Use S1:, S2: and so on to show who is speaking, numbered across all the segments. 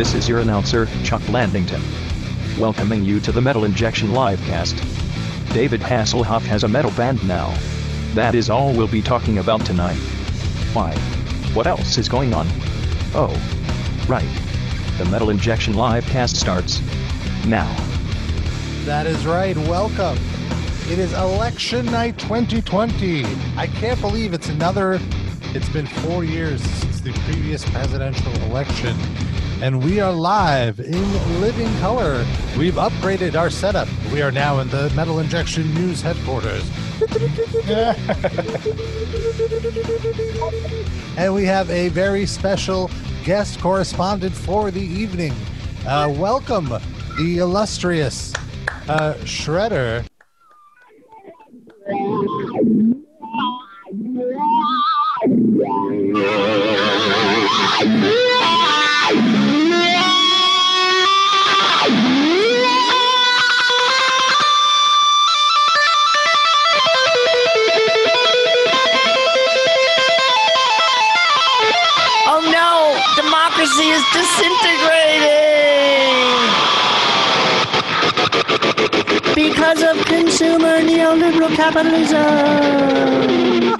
S1: This is your announcer, Chuck Landington. Welcoming you to the Metal Injection Livecast. David Hasselhoff has a metal band now. That is all we'll be talking about tonight. Why? What else is going on? Oh, right. The Metal Injection Livecast starts now.
S2: That is right. Welcome. It is election night 2020. I can't believe it's another. It's been four years since the previous presidential election, and we are live in living color. We've upgraded our setup. We are now in the Metal Injection News headquarters. and we have a very special guest correspondent for the evening. Uh, welcome, the illustrious uh, Shredder.
S3: disintegrating! Because of consumer neoliberal capitalism!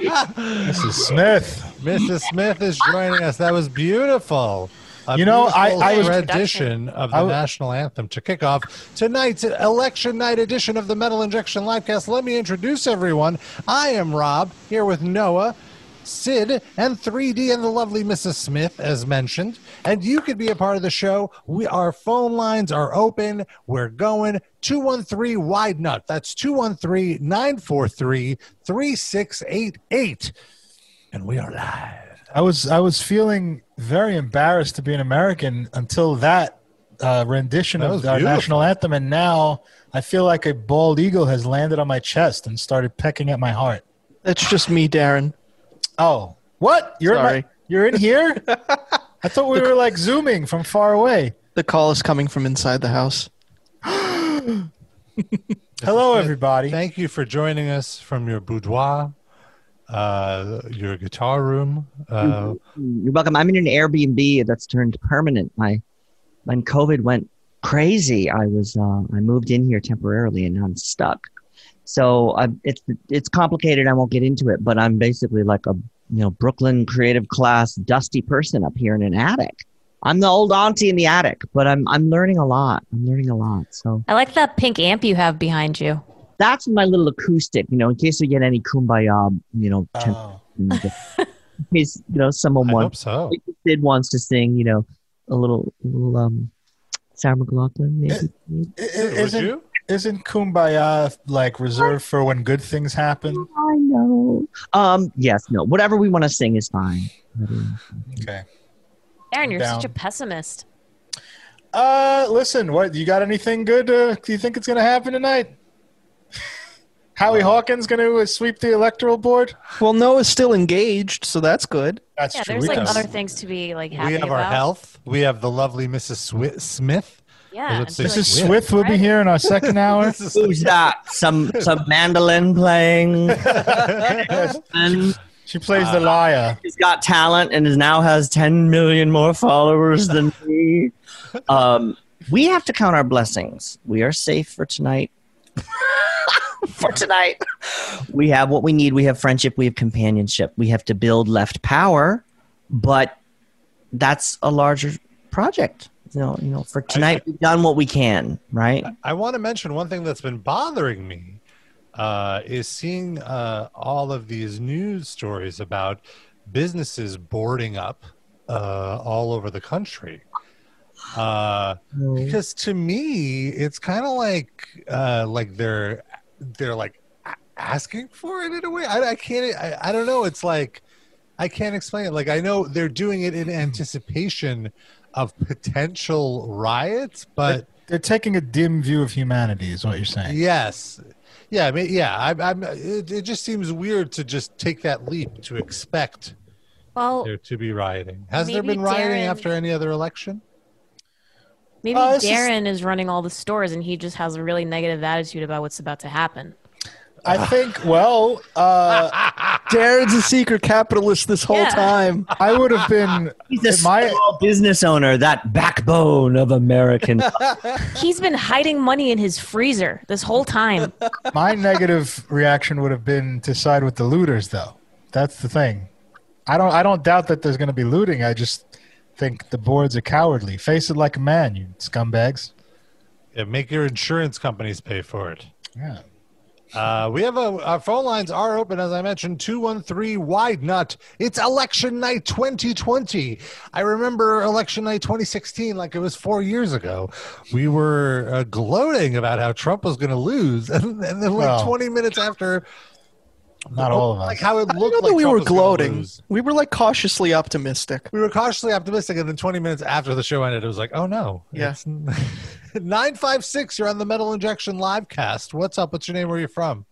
S4: Mrs. Smith.
S2: Mrs. Smith is joining us. That was beautiful. A
S4: You know, I-
S2: beautiful
S4: I was-
S2: rendition of the
S4: I w-
S2: national anthem to kick off tonight's election night edition of the Metal Injection Livecast. Let me introduce everyone. I am Rob here with Noah. Sid and 3D and the lovely Mrs. Smith, as mentioned. And you could be a part of the show. We our phone lines are open. We're going 213 wide nut. That's 213 943 3688. And we are live.
S4: I was I was feeling very embarrassed to be an American until that uh, rendition
S2: That
S4: of
S2: was
S4: our
S2: beautiful.
S4: national anthem, and now I feel like a bald eagle has landed on my chest and started pecking at my heart.
S5: That's just me, Darren.
S4: Oh, what? You're in my- you're in here? I thought we were like zooming from far away.
S5: The call is coming from inside the house.
S4: Hello, everybody.
S2: Thank you for joining us from your boudoir, uh, your guitar room. Uh,
S3: You're welcome. I'm in an Airbnb that's turned permanent. My when COVID went crazy, I was uh, I moved in here temporarily and now I'm stuck. So I, it's it's complicated. I won't get into it, but I'm basically like a you know Brooklyn creative class dusty person up here in an attic. I'm the old auntie in the attic, but I'm I'm learning a lot. I'm learning a lot. So
S6: I like that pink amp you have behind you.
S3: that's my little acoustic. You know, in case we get any kumbaya, you know,
S4: Oh.
S3: in case you know someone
S2: I
S3: wants
S2: hope so.
S3: Sid wants to sing, you know, a little, little um, Sarah McLachlan, maybe.
S4: I-
S2: Would
S4: Isn't
S2: you?
S4: Isn't Kumbaya like reserved for when good things happen?
S3: I know. Um, yes, no, whatever we want to sing is fine.
S4: Okay.
S6: Aaron, you're such a pessimist.
S4: Uh, listen, what you got? Anything good? Uh, do you think it's gonna happen tonight? Howie Hawkins gonna uh, sweep the electoral board?
S5: Well, Noah's still engaged, so that's good.
S4: That's
S6: Yeah,
S4: true.
S6: there's
S4: We
S6: like
S4: can-
S6: other things to be like happy
S2: We have our health. We have the lovely Mrs. Swi- Smith.
S6: Yeah.
S2: Let's
S6: and
S2: say
S4: Mrs.
S6: like,
S4: Swift will be here in our second hour.
S3: Who's that? Some some mandolin playing. and
S4: She plays the lyre.
S3: he's got talent and is now has 10 million more followers than me. Um, we have to count our blessings. We are safe for tonight. for tonight. We have what we need. We have friendship. We have companionship. We have to build left power, but that's a larger project. You know, you know, for tonight, we've done what we can, right?
S2: I want to mention one thing that's been bothering me uh, is seeing uh, all of these news stories about businesses boarding up uh, all over the country. Uh, because to me, it's kind of like uh, like they're they're like asking for it in a way. I, I can't. I, I don't know. It's like I can't explain it. Like I know they're doing it in anticipation of potential riots, but
S4: They're taking a dim view of humanity, is what you're saying.
S2: Yes. Yeah. I mean, yeah. I, I'm. It, it just seems weird to just take that leap to expect
S6: Well,
S2: there to be rioting. Has there been rioting
S6: Darren-
S2: after any other election?
S6: maybe
S4: Uh, this is-
S6: Darren is running all the stores and he just has a really negative attitude about what's about to happen.
S4: I think. Well, uh,
S5: Darren's a secret capitalist this whole
S6: Yeah.
S5: time.
S4: I would have been.
S3: He's a
S4: My-
S3: small business owner, that backbone of American.
S6: He's been hiding money in his freezer this whole time.
S4: My negative reaction would have been to side with the looters, though. That's the thing. I don't. I don't doubt that there's going to be looting. I just think the boards are cowardly. Face it like a man, you scumbags.
S2: Yeah, make your insurance companies pay for it.
S4: Yeah.
S2: Uh, we have a our phone lines are open as I mentioned 213 wide nut. It's election night 2020. I remember election night 2016 like it was 4 years ago. We were uh, gloating about how Trump was going to lose and, and then like
S4: Well,
S2: 20 minutes after
S4: Not all of us.
S2: like how it
S5: I
S2: looked
S5: know
S2: like
S5: that we
S2: Trump
S5: were
S2: was gonna
S5: gloating.
S2: lose.
S5: We were like cautiously optimistic.
S2: We were cautiously optimistic and then 20 minutes after the show ended it was like, "Oh no."
S5: Yeah.
S2: It's 956 you're on the Metal Injection live cast. What's up? What's your name? Where are you from?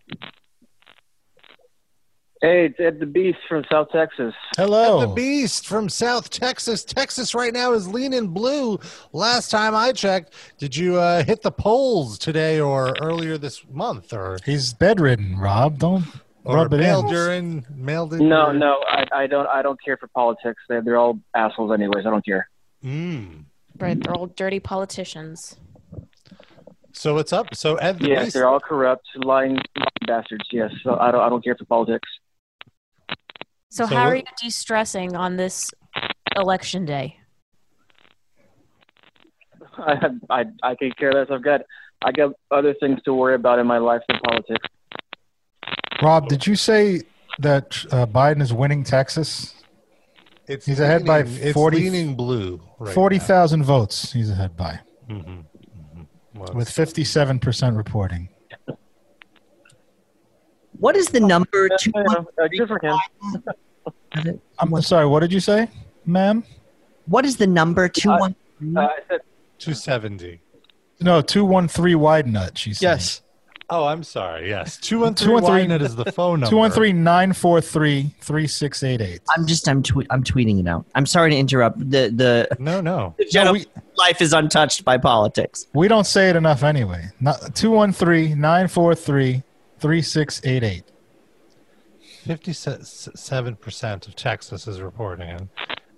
S7: Hey, it's Ed the Beast from South Texas.
S4: Hello.
S2: The Beast from South Texas. Texas right now is leaning blue. Last time I checked, did you uh, hit the polls today or earlier this month or
S4: He's bedridden, Rob. Don't
S2: or
S4: rub it
S2: mailed
S4: in.
S2: your mailed in?
S7: No,
S2: your-
S7: no, I, I don't. I don't care for politics. They're, they're all assholes, anyways. I don't care.
S2: Mm.
S6: Right, they're all dirty politicians.
S2: So what's up? So Ed
S7: Yes,
S2: Beast.
S7: they're all corrupt, lying, lying bastards. Yes, so I don't. I don't care for politics.
S6: So,
S2: So
S6: how
S2: what-
S6: are you de-stressing on this election day?
S7: I, I, I can care less. I've got, I got other things to worry about in my life than politics.
S4: Rob, did you say that uh, Biden is winning Texas?
S2: It's
S4: He's ahead by
S2: leaning- it's
S4: 40
S2: leaning blue. Right
S4: Forty
S2: now.
S4: thousand votes. He's ahead by
S2: Mhm, mhm. Well,
S4: with fifty-seven percent reporting.
S3: what is the number? Two
S7: You uh, good for him.
S4: I'm sorry. What did you say, ma'am?
S3: What is the number? Two one.
S7: Uh, I said,
S2: 270.
S4: No, two one three wide nut. She said.
S5: Yes.
S2: Oh, I'm sorry. Yes, 213
S4: 213
S2: is the phone number.
S4: Two one three nine four three three six eight eight.
S3: I'm just I'm tweet I'm tweeting it out. I'm sorry to interrupt. The the
S2: No, no.
S3: the
S4: No, we,
S3: life is untouched by politics.
S4: we don't say it enough anyway. Not two one three nine four three three six eight eight.
S2: 57% of Texas is reporting it.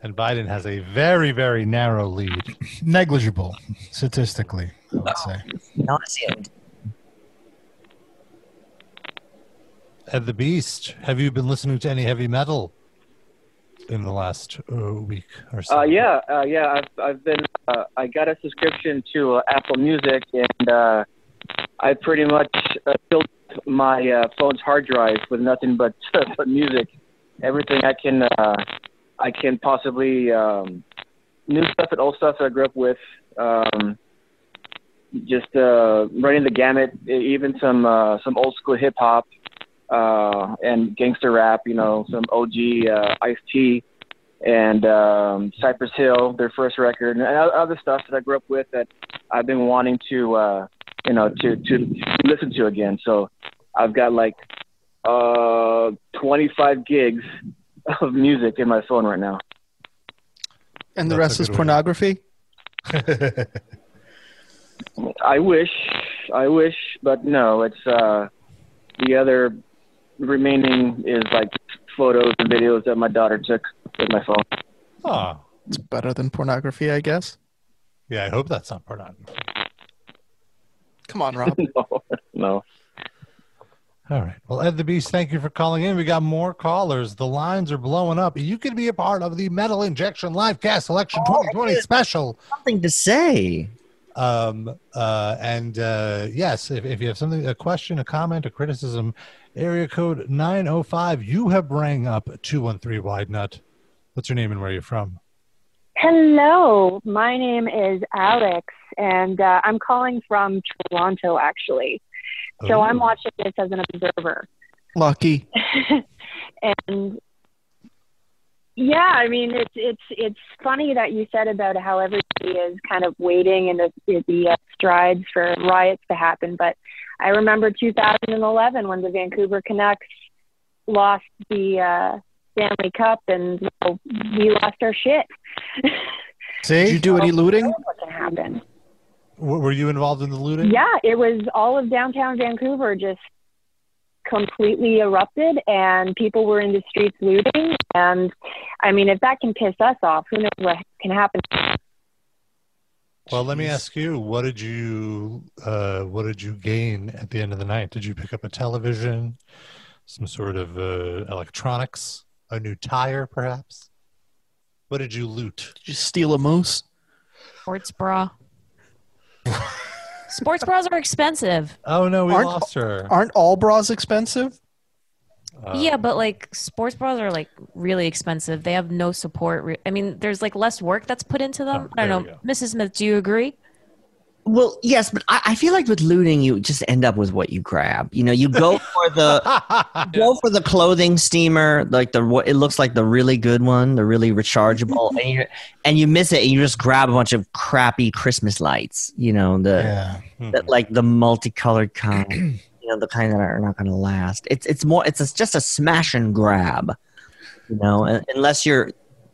S2: And Biden has a very, very narrow lead.
S4: Negligible statistically, I would say.
S3: Nauseating.
S2: Ed the Beast, have you been listening to any heavy metal in the last uh, week or so?
S7: uh, yeah, uh, yeah. I've, I've been. Uh, I got a subscription to uh, Apple Music, and uh, I pretty much filled my phone's hard drive with nothing but but music. Everything I can, I can possibly um, new stuff and old stuff that I grew up with. Um, just running the gamut, even some some old school hip hop uh, and gangster rap. You know, some OG uh, Ice T and um, Cypress Hill, their first record, and other stuff that I grew up with that I've been wanting to, uh, you know, to to listen to again. So I've got like uh, 25 gigs of music in my phone right now.
S5: And the
S2: That's
S5: rest is
S2: good way.
S5: pornography.
S7: I wish, I wish, but no, it's uh, the other remaining is like photos and videos that my daughter took with my phone.
S2: Oh,
S5: It's better than pornography, I guess.
S2: yeah, I hope that's not pornography.
S5: Come on, Rob.
S7: no, no.
S2: All right. Well, Ed the Beast, thank you for calling in. We got more callers. The lines are blowing up. You could be a part of the Metal Injection Live Cast Election 2020 special.
S3: Something to say.
S2: Um, uh, and uh, yes, if, if you have something, a question, a comment, a criticism, area code 905, you have rang up 213 Wide Nut. What's your name and where are you from?
S8: Hello, my name is Alex, and uh, I'm calling from Toronto, actually. So I'm watching this as an observer.
S5: Lucky.
S8: and yeah, I mean, it's it's it's funny that you said about how everybody is kind of waiting in the the uh, strides for riots to happen. But I remember 2011 when the Vancouver Canucks lost the uh, Stanley Cup, and you know, we lost our shit.
S5: See, Did you
S4: See,
S5: do any looting?
S8: what can happen?
S2: Were you involved in the looting?
S8: Yeah, it was all of downtown Vancouver just completely erupted and people were in the streets looting. And I mean, if that can piss us off, who knows what can happen?
S2: Well, let me ask you, what did you uh, what did you gain at the end of the night? Did you pick up a television, some sort of uh, electronics, a new tire, perhaps? What did you loot?
S5: Did you steal a moose?
S6: Sports bra. Sports bras are expensive.
S2: Oh no, we
S5: Aren't-
S2: lost her.
S5: Aren't all bras expensive?
S2: Uh,
S6: yeah, but like sports bras are like really expensive. They have no support. Re- I mean, there's like less work that's put into them.
S2: Oh,
S6: I don't know. Mrs. Smith. Do you agree?
S3: Well, yes, but I, I feel like with looting, you just end up with what you grab. You know, you go for the go for the clothing steamer, like the what it looks like the really good one, the really rechargeable, and you and you miss it, and you just grab a bunch of crappy Christmas lights. You know, the,
S4: Yeah.
S3: the like the multicolored kind. You know, the kind that are not going to last. It's it's more. It's a, just a smash and grab. You know, unless you're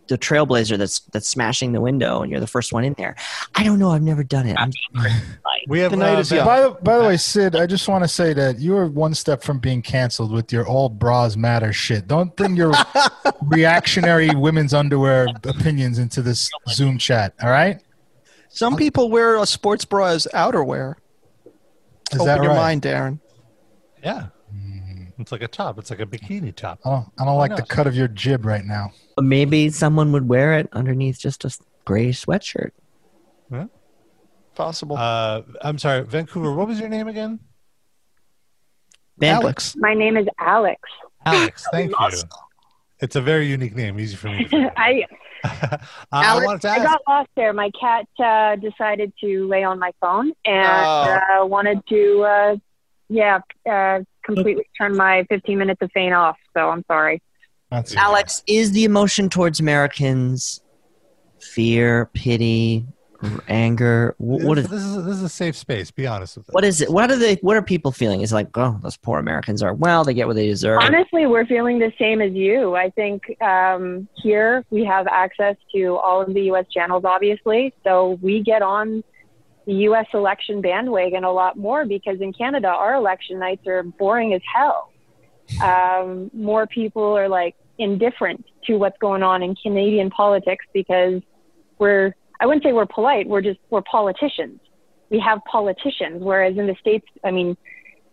S3: the trailblazer that's that's smashing the window and you're the first one in there. I don't know. I've never done it. I'm
S2: we have
S5: The night
S2: uh,
S5: is young.
S4: By the, by the way, Sid, I just want to say that you are one step from being canceled with your all bras matter shit. Don't bring your reactionary women's underwear opinions into this Zoom chat. All right?
S5: Some people wear a sports bra as outerwear.
S4: Is
S5: Open
S4: that
S5: your
S4: right?
S5: mind, Darren.
S2: Yeah, it's like a top. It's like a bikini top.
S4: I don't, I don't like the cut of your jib right now.
S3: But maybe someone would wear it underneath just a gray sweatshirt. Yeah.
S5: Possible.
S2: Uh, I'm sorry, Vancouver. What was your name again?
S3: Van-
S5: Alex.
S8: My name is Alex.
S2: Alex. Thank you. It's a very unique name, easy for me. To.
S8: I
S2: uh, I wanted to
S8: I got lost there. My cat uh, decided to lay on my phone and
S5: Oh.
S8: uh, wanted to, uh, yeah, uh, completely turned my 15 minutes of fame off. So I'm sorry.
S4: That's
S2: Yeah.
S3: Alex, is the emotion towards Americans fear, pity, anger? What is
S2: this is this is a safe space. Be honest with us.
S3: what is it? What are they? What are people feeling? Is like, oh, those poor Americans are well, they get what they deserve.
S8: Honestly, we're feeling the same as you. I think um, here we have access to all of the U.S. channels, obviously. So we get on the U.S. election bandwagon a lot more because in Canada, our election nights are boring as hell. Um, more people are like indifferent to what's going on in Canadian politics because we're, I wouldn't say we're polite, we're just, we're politicians. We have politicians, whereas in the States, I mean,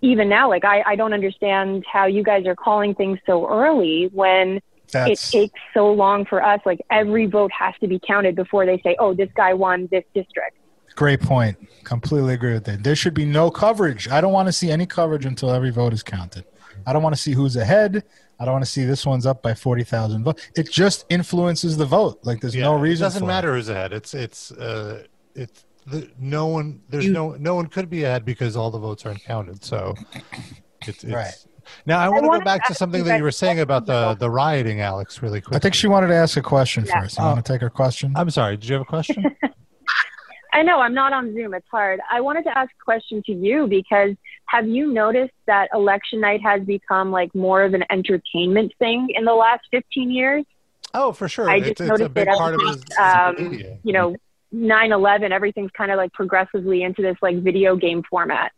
S8: even now, like I, I don't understand how you guys are calling things so early when
S4: That's
S8: it takes so long for us. Like every vote has to be counted before they say, "Oh, this guy won this district."
S4: Great point. Completely agree with that. There should be no coverage. I don't want to see any coverage until every vote is counted. I don't want to see who's ahead. I don't want to see this one's up by 40,000 votes. It just influences the vote. Like there's no reason
S2: It doesn't
S4: for
S2: matter who's ahead. It's it's uh it's the, no one. There's
S3: You-
S2: no no one could be ahead because all the votes aren't counted. So it's, it's
S4: Right.
S2: Now I want to go
S8: wanted to
S2: back to something that you were saying about the the rioting, Alex. Really quick.
S4: I think she wanted to ask a question
S8: Yeah.
S4: first. You want to take her question?
S2: I'm sorry. Did you have a question?
S8: I know I'm not on Zoom. It's hard. I wanted to ask a question to you because have you noticed that election night has become like more of an entertainment thing in the last 15 years?
S2: oh, for sure.
S8: I
S2: it's,
S8: just
S2: it's a
S8: noticed
S2: big
S8: it
S2: part of it.
S8: across,
S2: Is, is the
S8: um. You know, 9/11. Everything's kind of like progressively into this like video game format.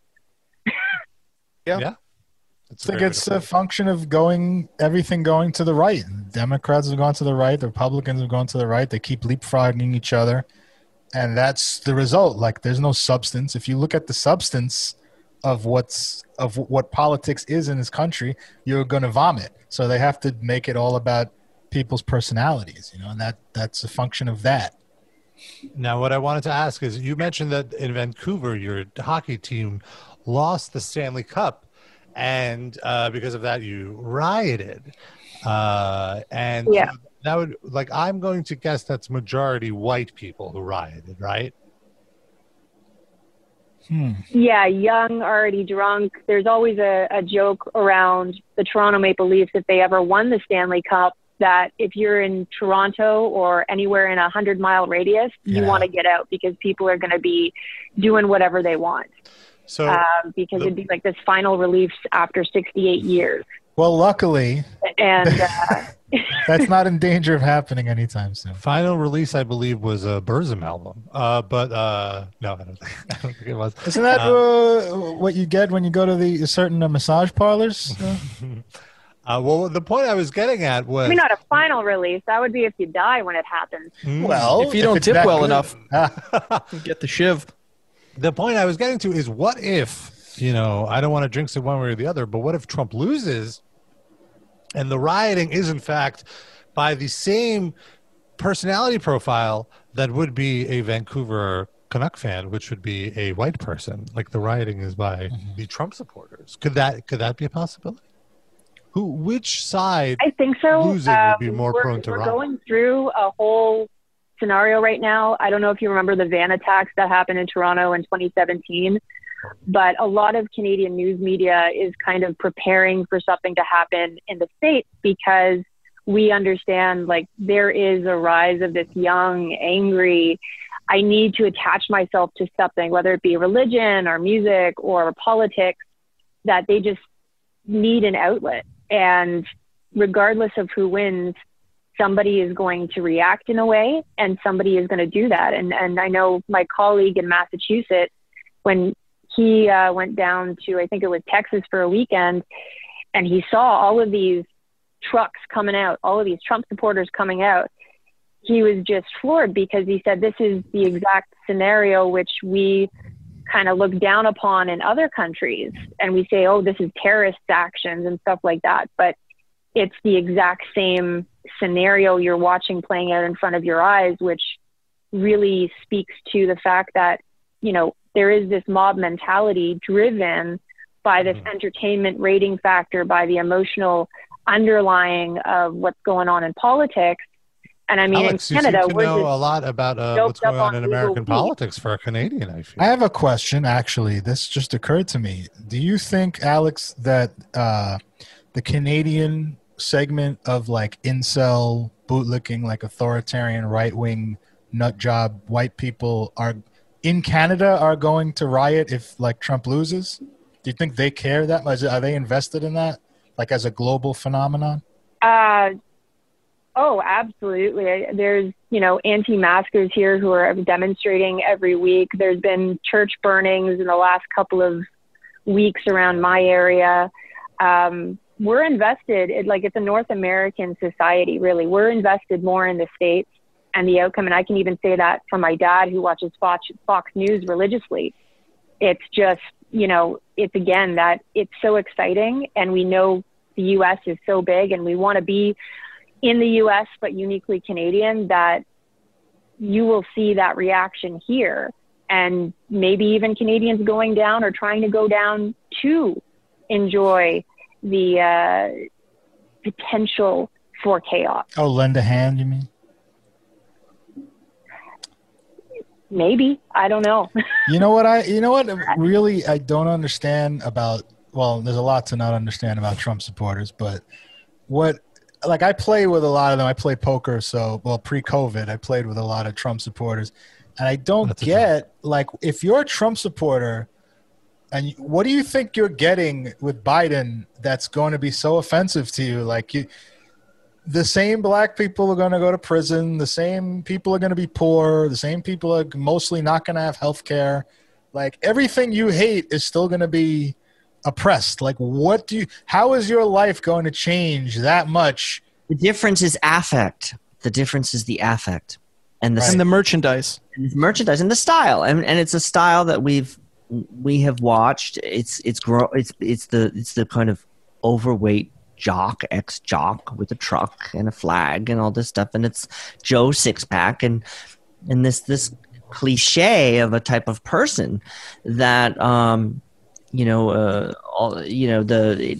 S2: It's
S4: I think
S2: very
S4: it's a function of going everything going to the right. Democrats have gone to the right. The Republicans have gone to the right. They keep leapfrogging each other, and that's the result. Like there's no substance. If you look at the substance of what's of what politics is in this country, you're going to vomit. So they have to make it all about people's personalities, you know, and that that's a function of that.
S2: Now, what I wanted to ask is you mentioned that in Vancouver, your hockey team lost the Stanley Cup, and uh, because of that, you rioted. Uh, and
S8: Yeah.
S2: That would, like, I'm going to guess that's majority white people who rioted, right?
S4: Hmm.
S8: Yeah, young, already drunk. There's always a, a joke around the Toronto Maple Leafs if they ever won the Stanley Cup that if you're in Toronto or anywhere in a hundred mile radius, you want to get out because people are going to be doing whatever they want.
S2: So,
S8: um, because
S2: the-
S8: it'd be like this final release after 68 years.
S4: Well, luckily,
S8: and uh,
S4: that's not in danger of happening anytime soon.
S2: Final release, I believe, was a Burzum album. Uh, but uh, no, I don't, think, I don't think it was.
S4: Isn't that
S2: Uh,
S4: uh, what you get when you go to the certain uh, massage parlors? Uh,
S2: well, the point I was getting at was
S8: maybe not a final release. That would be if you die when it happens.
S2: Mm.
S4: well,
S5: If you don't
S4: it's
S5: tip well
S4: good-
S5: enough. Get the shiv.
S2: the point I was getting to is what if, you know, I don't want to drink it one way or the other, but what if Trump loses and the rioting is, in fact, by the same personality profile that would be a Vancouver Canuck fan, which would be a white person, like the rioting is by the Trump supporters. Could that could that be a possibility? Who, which side?
S8: I think so.
S2: Losing would be
S8: Um,
S2: more prone to
S8: We're
S2: riot.
S8: going through a whole scenario right now. I don't know if you remember the van attacks that happened in Toronto in 2017, but a lot of Canadian news media is kind of preparing for something to happen in the States because we understand like there is a rise of this young, angry, I need to attach myself to something, whether it be religion or music or politics, that they just need an outlet. And regardless of who wins, somebody is going to react in a way and somebody is going to do that. And, and I know my colleague in Massachusetts, when he uh, went down to, I think it was Texas for a weekend, and he saw all of these trucks coming out, all of these Trump supporters coming out, he was just floored because he said, This is the exact scenario which we kind of look down upon in other countries. And we say, Oh, this is terrorist actions and stuff like that. But it's the exact same scenario you're watching playing out in front of your eyes, which really speaks to the fact that, you know, there is this mob mentality driven by this
S2: Mhm.
S8: entertainment rating factor, by the emotional underlying of what's going on in politics. And I mean,
S2: Alex,
S8: in
S2: you
S8: Canada,
S2: seem to
S8: we're
S2: know a lot about uh, what's going on
S8: on
S2: in American
S8: legal weed.
S2: politics for a Canadian. I feel.
S4: I have a question, actually. This just occurred to me. Do you think, Alex, that uh, the Canadian segment of like incel, bootlicking, like authoritarian, right wing, nut job white people are in Canada are going to riot if like Trump loses? Do you think they care that much? Are they invested in that, like as a global phenomenon?
S8: Uh, oh, absolutely. There's, you know, anti-maskers here who are demonstrating every week. There's been church burnings in the last couple of weeks around my area. Um, we're invested, it, like it's a North American society, really. We're invested more in the States and the outcome. And I can even say that from my dad who watches Fox, Fox News religiously. It's just, you know, it's again that it's so exciting and we know the US is so big and we want to be in the US but uniquely Canadian that you will see that reaction here and maybe even Canadians going down or trying to go down to enjoy the uh, potential for chaos.
S4: Oh, lend a hand, you mean?
S8: Maybe. I don't know.
S4: You know what I you know what really I don't understand about well, there's a lot to not understand about Trump supporters, but what like I play with a lot of them. I play poker, so well pre-COVID, I played with a lot of Trump supporters, and I don't
S2: That's
S4: get like if you're a Trump supporter, and what do you think you're getting with Biden that's going to be so offensive to you? Like you, the same black people are going to go to prison. The same people are going to be poor. The same people are mostly not going to have health care. Like everything you hate is still going to be oppressed. Like what do you, how is your life going to change that much?
S3: The difference is affect. The difference is the affect, and the,
S5: And the merchandise.
S3: and the merchandise and the style, and and it's a style that we've we have watched. It's it's grow it's it's the it's the kind of overweight jock ex jock with a truck and a flag and all this stuff, and it's Joe six pack and and this this cliche of a type of person that um you know uh all you know the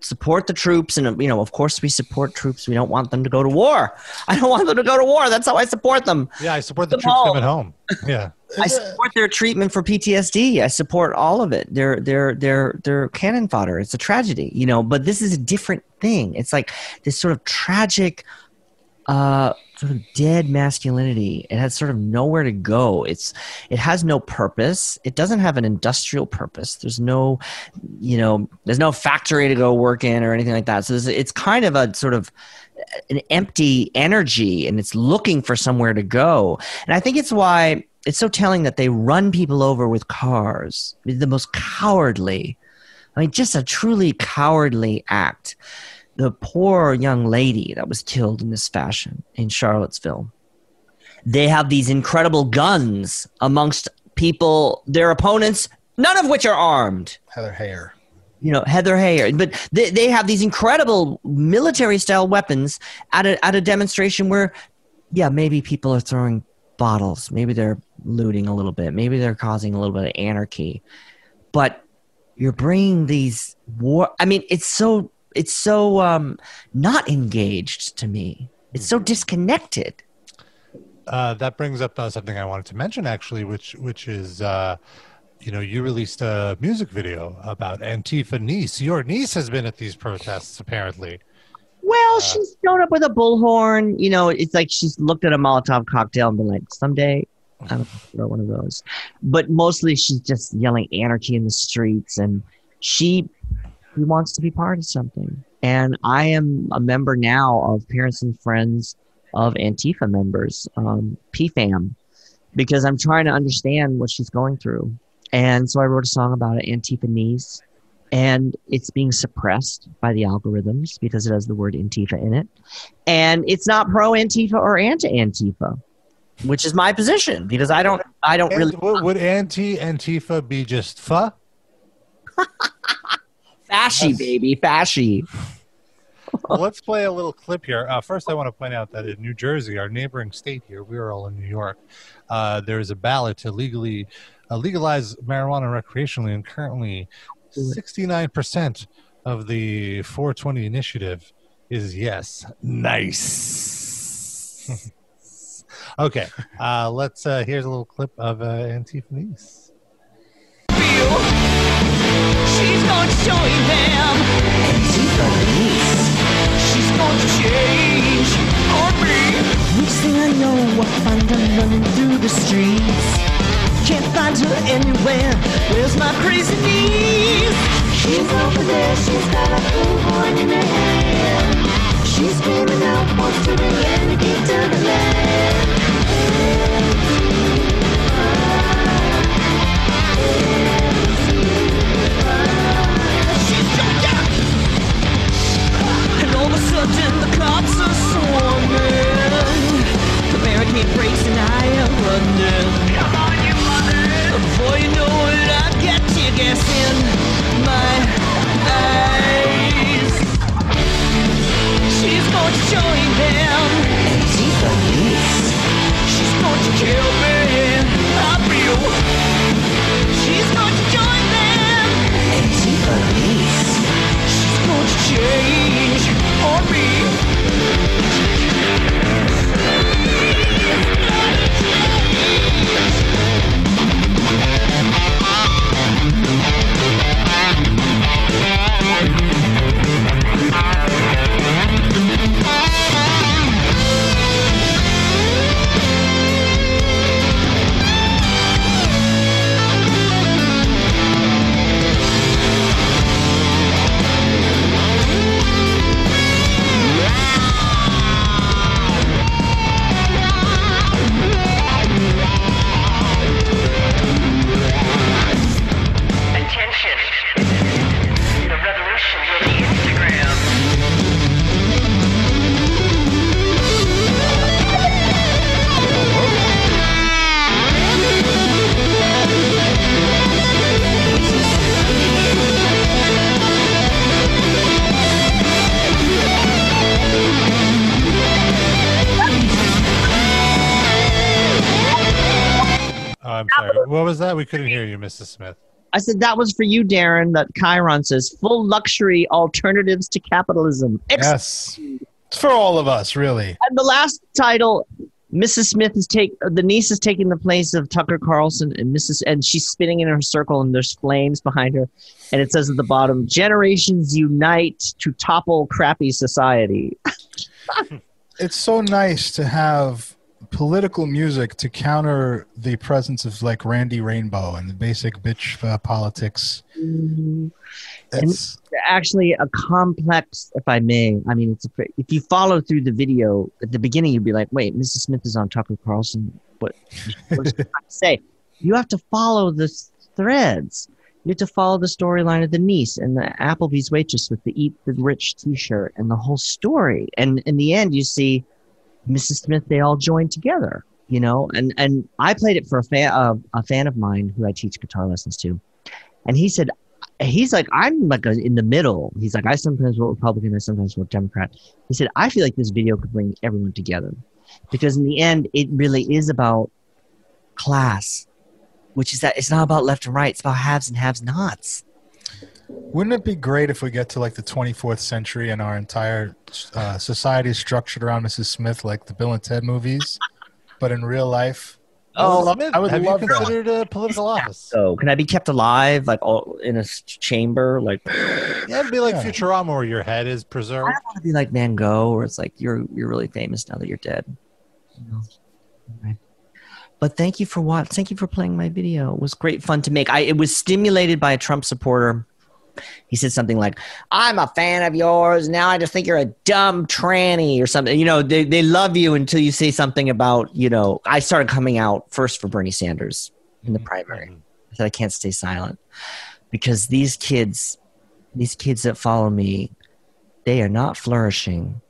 S3: support the troops and you know of course we support troops we don't want them to go to war i don't want them to go to war that's how i support them
S2: Yeah, I support the
S3: Them
S2: troops
S3: all.
S2: coming home. Yeah.
S3: I support their treatment for ptsd i support all of it they're they're they're they're cannon fodder it's a tragedy you know but this is a different thing it's like this sort of tragic uh sort of dead masculinity. It has sort of nowhere to go. It's it has no purpose. It doesn't have an industrial purpose. There's no, you know, there's no factory to go work in or anything like that. So it's, it's kind of a sort of an empty energy, and it's looking for somewhere to go. And I think it's why it's so telling that they run people over with cars. The most cowardly. I mean, just a truly cowardly act the poor young lady that was killed in this fashion in Charlottesville. They have these incredible guns amongst people, their opponents, none of which are armed.
S4: Heather Heyer.
S3: You know, Heather Heyer. But they, they have these incredible military style weapons at a, at a demonstration where, yeah, maybe people are throwing bottles. Maybe they're looting a little bit. Maybe they're causing a little bit of anarchy. But you're bringing these war. I mean, it's so it's so um, not engaged to me. It's so disconnected.
S2: Uh, that brings up uh, something I wanted to mention actually, which which is uh, you know you released a music video about Antifa niece. Your niece has been at these protests apparently.
S3: Well,
S2: Uh,
S3: she's shown up with a bullhorn. You know, it's like she's looked at a Molotov cocktail and been like, someday I'm gonna throw one of those. But mostly she's just yelling anarchy in the streets, and she she wants to be part of something. And I am a member now of Parents and Friends of Antifa members, um, PFAM, because I'm trying to understand what she's going through. And so I wrote a song about it, Antifa Niece. And it's being suppressed by the algorithms because it has the word Antifa in it. And it's not pro Antifa or anti Antifa, which is my position because I don't, I don't really.
S2: Would, would anti Antifa be just pho?
S3: Fashy, baby, fashy.
S2: well, let's play a little clip here. Uh, first, I want to point out that in New Jersey, our neighboring state here, we are all in New York, uh, there is a ballot to legally uh, legalize marijuana recreationally, and currently 69% of the 420 initiative is yes. Nice. okay, uh, let's. Uh, here's a little clip of uh, Antifa Niece.
S9: She's going to join them. She's going to change on me.
S3: Next thing I know, I find her running through the streets.
S9: Can't find her anywhere. Where's my crazy niece? She's over there. She's got a bullhorn in her hand. She's screaming out, wants to bring energy to the land. She's jumped out. And all of a sudden the cops are swarming. The barricade breaks and I am running. In my eyes. She's going to join them. Antifa She's going to kill
S2: We couldn't hear you, Mrs. Smith.
S3: I said that was for you, Darren. That Chiron says full luxury alternatives to capitalism.
S4: Yes. It's for all of us, really.
S3: And the last title, Mrs. Smith is take the niece is taking the place of Tucker Carlson, and Mrs. and she's spinning in her circle, and there's flames behind her, and it says at the bottom, "Generations unite to topple crappy society."
S4: it's so nice to have political music to counter the presence of like Randy Rainbow and the basic bitch uh, politics. It's
S3: actually a complex, if I may. I mean, it's a, if you follow through the video at the beginning, you'd be like, "Wait, Mrs. Smith is on Tucker Carlson. What? What's to say?" You have to follow the threads. You have to follow the storyline of the niece and the Applebee's waitress with the "Eat the Rich" T-shirt and the whole story. And in the end, you see Mrs. Smith. They all joined together. You know, and and I played it for a fan uh, a fan of mine who I teach guitar lessons to, and he said he's like i'm like a, in the middle he's like i sometimes vote republican i sometimes vote democrat he said i feel like this video could bring everyone together because in the end it really is about class which is that it's not about left and right it's about haves and haves nots
S4: Wouldn't it be great if we get to like the 24th century and our entire uh, society is structured around Mrs. Smith, like the Bill and Ted movies, but in real life? I would
S2: Smith,
S4: I would
S2: have
S4: love
S2: you
S4: that.
S2: considered a political office?
S3: so can i be kept alive like all in a chamber like
S2: Yeah, it'd be like
S4: Yeah.
S2: Futurama where your head is preserved.
S3: I don't want to be like Van Gogh, where it's like you're you're really famous now that you're dead. You know? Right. But thank you for what? Thank you for playing my video. It was great fun to make. I it was stimulated by a Trump supporter. He said something like, "I'm a fan of yours. Now I just think you're a dumb tranny or something." You know, they they love you until you say something about you know. I started coming out first for Bernie Sanders in the mm-hmm. primary. I said I can't stay silent because these kids, these kids that follow me, they are not flourishing.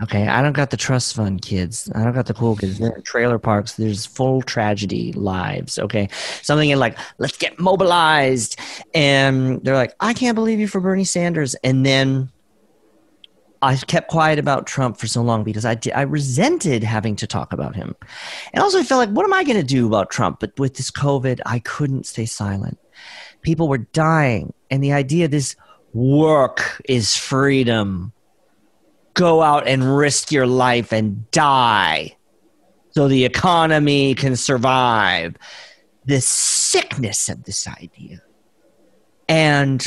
S3: Okay, I don't got the trust fund kids. I don't got the cool kids. They're in trailer parks. There's full tragedy lives. Okay, something in like let's get mobilized, and they're like, I can't believe you for Bernie Sanders, and then. I kept quiet about Trump for so long because I, di- I resented having to talk about him. And also, I felt like, what am I going to do about Trump? But with this COVID, I couldn't stay silent. People were dying. And the idea this work is freedom go out and risk your life and die so the economy can survive. The sickness of this idea. And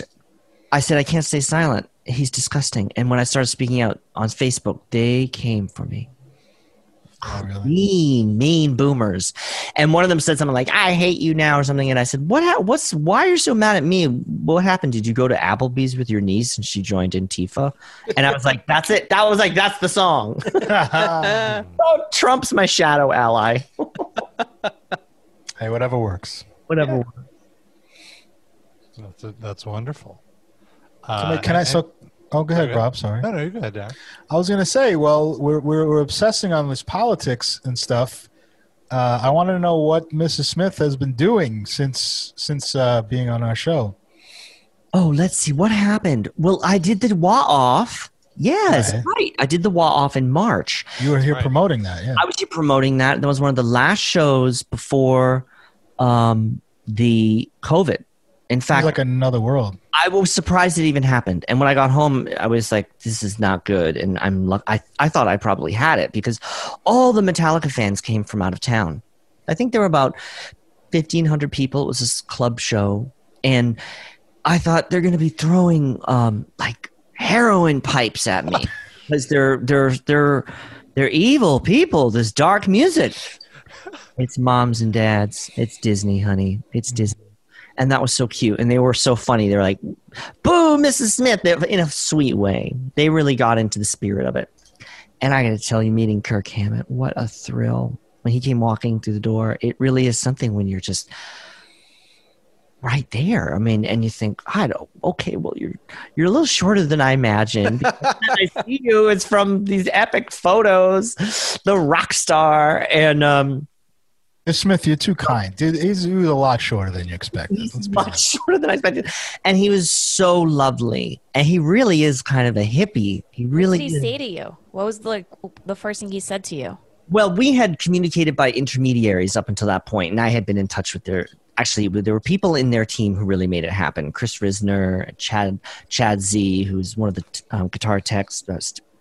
S3: I said, I can't stay silent. He's disgusting. And when I started speaking out on Facebook, they came for me.
S4: Oh, really?
S3: Mean, mean boomers. And one of them said something like, I hate you now or something. And I said, What hap- what's why are you so mad at me? What happened? Did you go to Applebee's with your niece and she joined Antifa? And I was like, That's it. That was like, that's the song. oh, Trump's my shadow ally.
S4: hey, whatever works.
S3: Whatever.
S2: works That's, that's wonderful.
S4: Can
S2: Uh,
S4: I, can I so? Oh, go ahead,
S2: Okay.
S4: Rob. Sorry.
S2: No, no, you go ahead, Darren.
S4: I was gonna say, well, we're we're, we're obsessing on this politics and stuff. Uh, I want to know what Mrs. Smith has been doing since since uh, being on our show.
S3: Oh, let's see what happened. Well, I did the wa off. Yes,
S4: Okay.
S3: right. I did the wa off in March.
S4: You were here
S2: Right.
S4: promoting that, yeah.
S3: I was here promoting that. That was one of the last shows before um, the COVID. In fact,
S4: like another world.
S3: I was surprised it even happened. And when I got home, I was like, "This is not good." And I'm, I, I thought I probably had it because all the Metallica fans came from out of town. I think there were about fifteen hundred people. It was this club show, and I thought they're going to be throwing um, like heroin pipes at me because they're they're they're they're evil people. This dark music. It's moms and dads. It's Disney, honey. It's Disney. And that was so cute. And they were so funny. They were like, boo, Mrs. Smith, in a sweet way. They really got into the spirit of it. And I got to tell you, meeting Kirk Hammett, what a thrill. When he came walking through the door, it really is something when you're just right there. I mean, and you think, I don't, okay, well, you're you're a little shorter than I imagined. I see you. It's from these epic photos, the rock star, and um,
S4: Smith, you're too kind. Dude, he's, he was a lot shorter than you expected.
S3: He's much
S4: honest.
S3: shorter than I expected. And he was so lovely, and he really is kind of a hippie. He really
S6: What
S3: really
S6: did he
S3: is.
S6: say to you? What was the, like the first thing he said to you?
S3: Well, we had communicated by intermediaries up until that point, and I had been in touch with their. Actually, there were people in their team who really made it happen. Chris Risner, Chad Chad Z, who's one of the um, guitar techs, uh,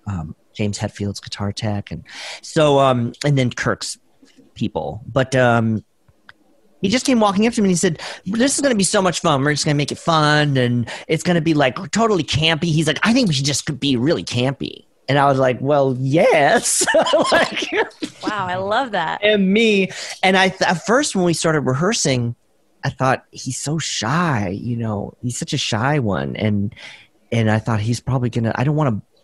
S3: um, James Hetfield's guitar tech, and so um, and then Kirk's people. But um, he just came walking up to me and he said, "This is going to be so much fun. We're just going to make it fun, and it's going to be like totally campy." He's like, "I think we should just be really campy." And I was like, well, yes. like,
S6: Wow, I love that.
S3: and me. And I th- at first when we started rehearsing, I thought he's so shy. You know, he's such a shy one, and and I thought he's probably gonna. I don't want to.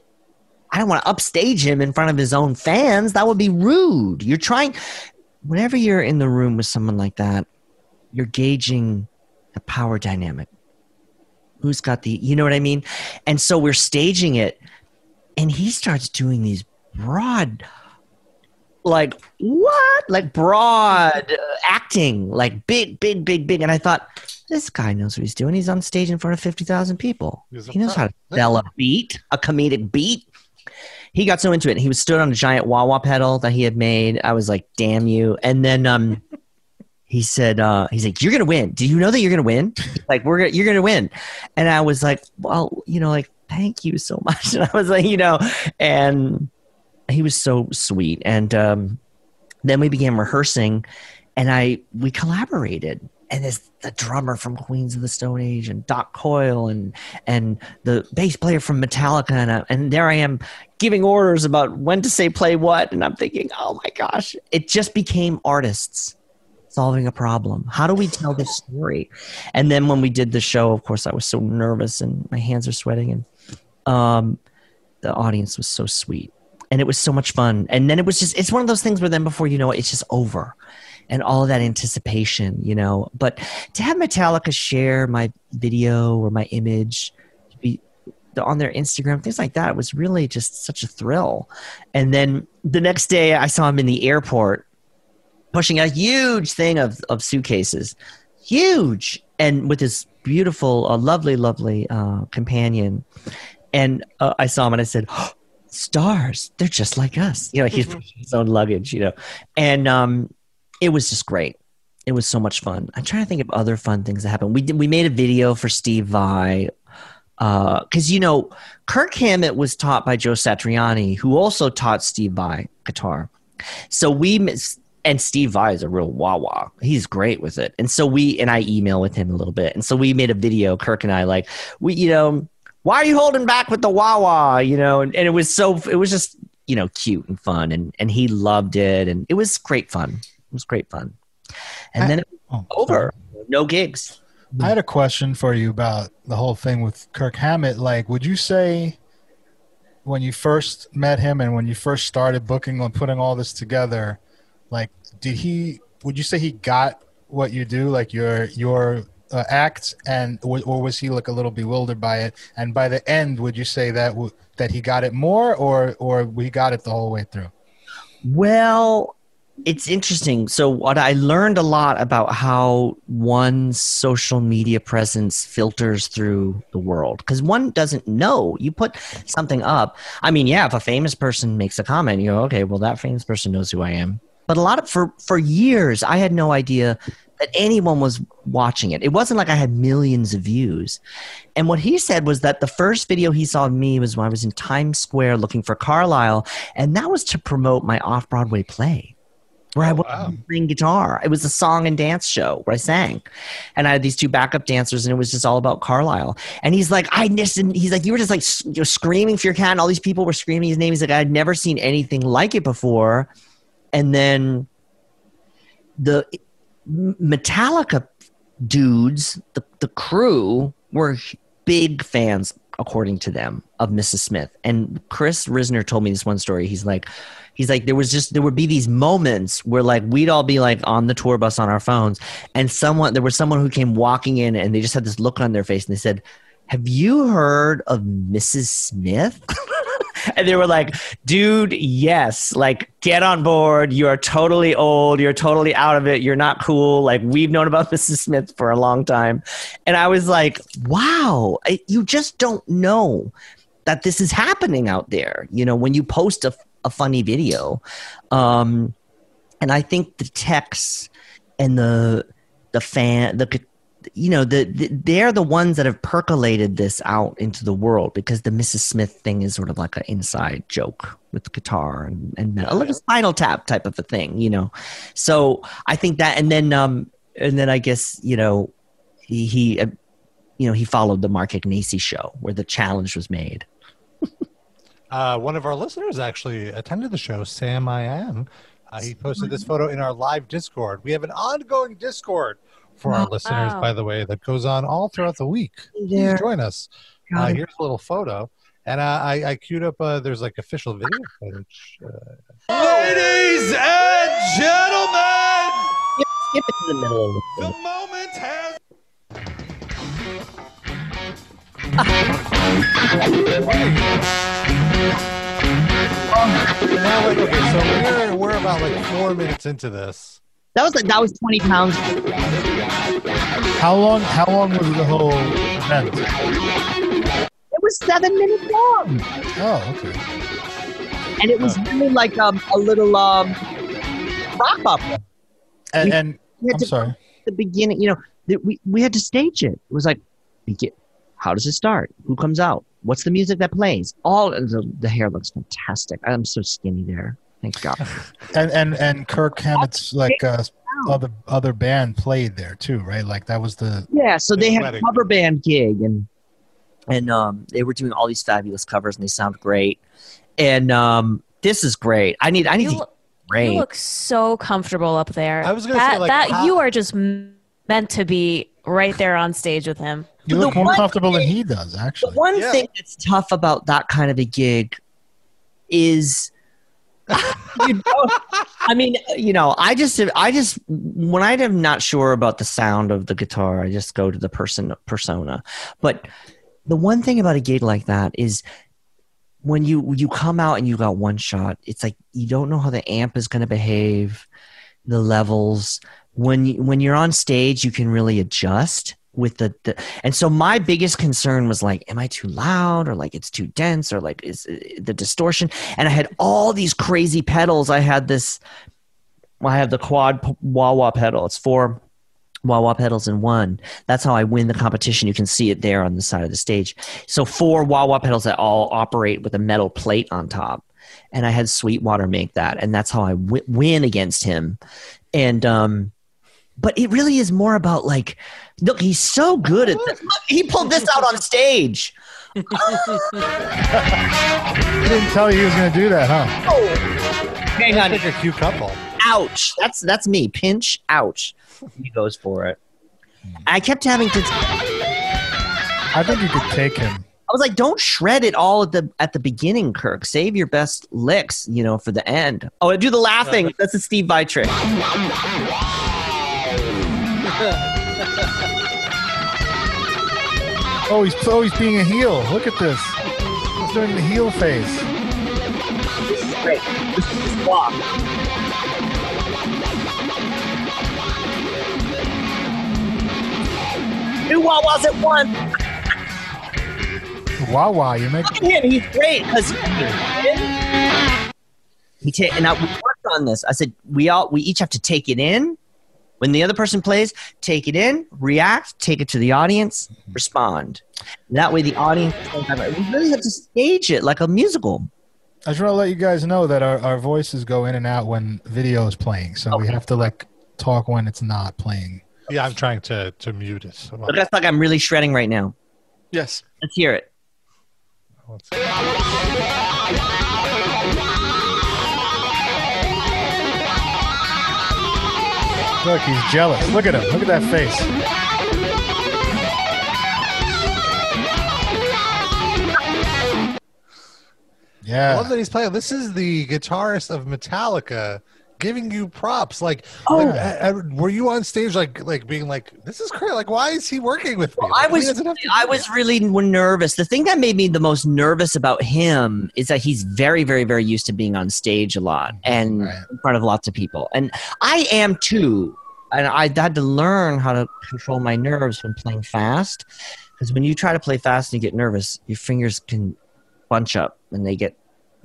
S3: I don't want to upstage him in front of his own fans. That would be rude. You're trying. Whenever you're in the room with someone like that, you're gauging the power dynamic. Who's got the? You know what I mean? And so we're staging it, and he starts doing these broad like what like broad uh, acting like big big big big and i thought this guy knows what he's doing he's on stage in front of 50000 people he knows
S2: pro.
S3: how to sell a beat a comedic beat he got so into it and he was stood on a giant wah wah pedal that he had made. I was like damn you. And then um he said uh he's like you're gonna win. Do you know that you're gonna win? Like we're gonna, you're gonna win. And i was like well you know like thank you so much. And i was like you know and he was so sweet. And um, then we began rehearsing and i we collaborated and there's the drummer from queens of the stone age and doc coyle and and the bass player from metallica. And, I, and there i am giving orders about when to say play what. And i'm thinking oh my gosh it just became artists solving a problem. How do we tell this story? And then when we did the show of course i was so nervous and my hands are sweating and um, the audience was so sweet. And it was so much fun. And then it was just it's one of those things where then before you know it it's just over and all of that anticipation you know but to have metallica share my video or my image to be on their instagram things like that was really just such a thrill. And then the next day i saw him in the airport pushing a huge thing of, of suitcases huge and with his beautiful uh, lovely lovely uh, companion. And uh, i saw him and i said stars they're just like us. You know he's his own luggage you know. And um it was just great it was so much fun i'm trying to think of other fun things that happened we did we made a video for steve vai uh, because you know kirk hammett was taught by joe satriani who also taught steve vai guitar so we miss and Steve Vai is a real wah wah. He's great with it. And so we and I email with him a little bit. And so we made a video, Kirk and I, like we, you know, why are you holding back with the wah wah? You know, and, and it was so it was just, you know, cute and fun and and he loved it and it was great fun. Was great fun. And then it was
S4: Oh,
S3: over. No gigs.
S4: I had a question for you about the whole thing with Kirk Hammett. Like, would you say when you first met him and when you first started booking and putting all this together, like, did he? Would you say he got what you do, like your your uh, act, and or or was he like a little bewildered by it? And by the end, would you say that w- that he got it more, or or we got it the whole way through?
S3: Well, it's interesting. So, what I learned a lot about how one's social media presence filters through the world because one doesn't know. You put something up. I mean, yeah, if a famous person makes a comment, you go, okay, well, that famous person knows who I am. But a lot of for for years, I had no idea that anyone was watching it. It wasn't like I had millions of views. And what he said was that the first video he saw of me was when I was in Times Square looking for Carlisle, and that was to promote my off Broadway play where I oh, was
S2: wow.
S3: playing guitar. It was a song and dance show where I sang. And I had these two backup dancers, and it was just all about Carlisle. And he's like, I listened. He's like, you were just like you're screaming for your cat, and all these people were screaming his name. He's like, I'd never seen anything like it before. And then the Metallica dudes, the, the crew, were big fans, according to them, of Mrs. Smith. And Chris Risner told me this one story. He's like, he's like, there was just there would be these moments where like we'd all be like on the tour bus on our phones, and someone there was someone who came walking in, and they just had this look on their face, and they said, "Have you heard of Mrs. Smith?" and they were like, dude, yes, like get on board. You are totally old. You're totally out of it. You're not cool. Like we've known about Mrs. Smith for a long time. And I was like, wow, I, you just don't know that this is happening out there. You know, when you post a, a funny video. Um, and I think the texts and the, the fan, the, you know the, the they're the ones that have percolated this out into the world because the Mrs. Smith thing is sort of like an inside joke with guitar and and metal, like a Spinal Tap type of a thing, you know. So I think that, and then um and then I guess you know he he uh, you know he followed the Mark Ignacy show where the challenge was made.
S2: Uh, one of our listeners actually attended the show, Sam I am. Uh, he posted this photo in our live Discord. We have an ongoing Discord for our listeners, by the way, that goes on all throughout the week.
S3: There.
S2: Please join us. Uh, here's a little photo. And uh, I, I queued up, uh, there's like official video footage. Uh,
S9: Ladies and gentlemen,
S3: Skip it to the middle of the
S9: the
S3: thing.
S9: moment has.
S2: now, like, okay, so we're, we're about like four minutes into this.
S3: That was like that was twenty pounds.
S4: How long? How long was the whole event?
S3: It was seven minutes long,
S4: Oh, okay.
S3: and it was really like um, a little um, rock opera.
S4: And, and
S3: We
S4: I'm sorry.
S3: the beginning, you know, that we, we had to stage it. It was like, how does it start? Who comes out? What's the music that plays? All the, the hair looks fantastic. I'm so skinny there. Thank God.
S4: And and and Kirk Hammett's like uh, other other band played there too, right? Like that was the
S3: Yeah, so they had a
S2: Wedding.
S3: cover band gig and and um, they were doing all these fabulous covers and they sound great. And um, this is great. I need I need
S6: You
S3: to
S6: look,
S3: great.
S6: you look so comfortable up there.
S2: I was gonna
S6: that,
S2: say, like,
S6: that
S2: how-
S6: you are just meant to be right there on stage with him.
S4: you look more
S3: one
S4: comfortable than he does,
S3: The
S4: actually.
S3: one
S2: Yeah.
S3: thing that's tough about that kind of a gig is you don't, I mean, you know, I just I just when I'm not sure about the sound of the guitar, I just go to the person persona. But the one thing about a gig like that is when you you come out and you got one shot, it's like you don't know how the amp is going to behave, the levels. When you, when you're on stage, you can really adjust with the, the and so my biggest concern was like am i too loud or like it's too dense or like is uh, the distortion? And i had all these crazy pedals. I had this i have the quad wah wah pedal. It's four wah wah pedals in one. That's how i win the competition. You can see it there on the side of the stage. So four wah wah pedals that all operate with a metal plate on top. And i had sweetwater make that. And that's how i w- win against him. And um but it really is more about like look he's so good at this. Look, he pulled this out on stage
S4: He didn't tell you he was going to do that, huh?
S3: hang on
S2: Like a cute couple.
S3: ouch that's that's me pinch ouch he goes for it i kept having to
S4: I think you could take him.
S3: I was like, don't shred it all at the at the beginning, Kirk. Save your best licks, you know, for the end. Oh, I do the laughing. That's a Steve Vai trick.
S4: Oh, he's oh he's being a heel. Look at this. He's doing the heel face.
S3: This is great. This is walk. Two wah wahs at once.
S4: Wow, wow, you make
S3: Look at him. He's great because he ta- and I, we worked on this. I said we all we each have to take it in. When the other person plays, take it in, react, take it to the audience, mm-hmm. respond. That way, the audience. We really have to stage it like a musical.
S4: I just want to let you guys know that our, our voices go in and out when video is playing, so we have to like talk when it's not playing.
S2: Yeah, I'm trying to to mute it. So,
S3: Look, that's like I'm really shredding right now.
S5: Yes.
S3: Let's hear it.
S2: let's-
S4: Look, he's jealous. Look at him. Look at that face. Yeah.
S2: I love that he's playing. This is the guitarist of Metallica giving you props. Like,
S3: Oh.
S2: like, uh, uh, were you on stage like like being like, "This is crazy. Like, why is he working with me?
S3: Well,
S2: Like,
S3: I was
S2: doesn't have to
S3: I was
S2: that.
S3: really nervous. The thing that made me the most nervous about him is that he's very, very, very used to being on stage a lot and
S4: Right.
S3: in front of lots of people, and I am too. And I had to learn how to control my nerves when playing fast, because when you try to play fast and you get nervous, your fingers can bunch up and they get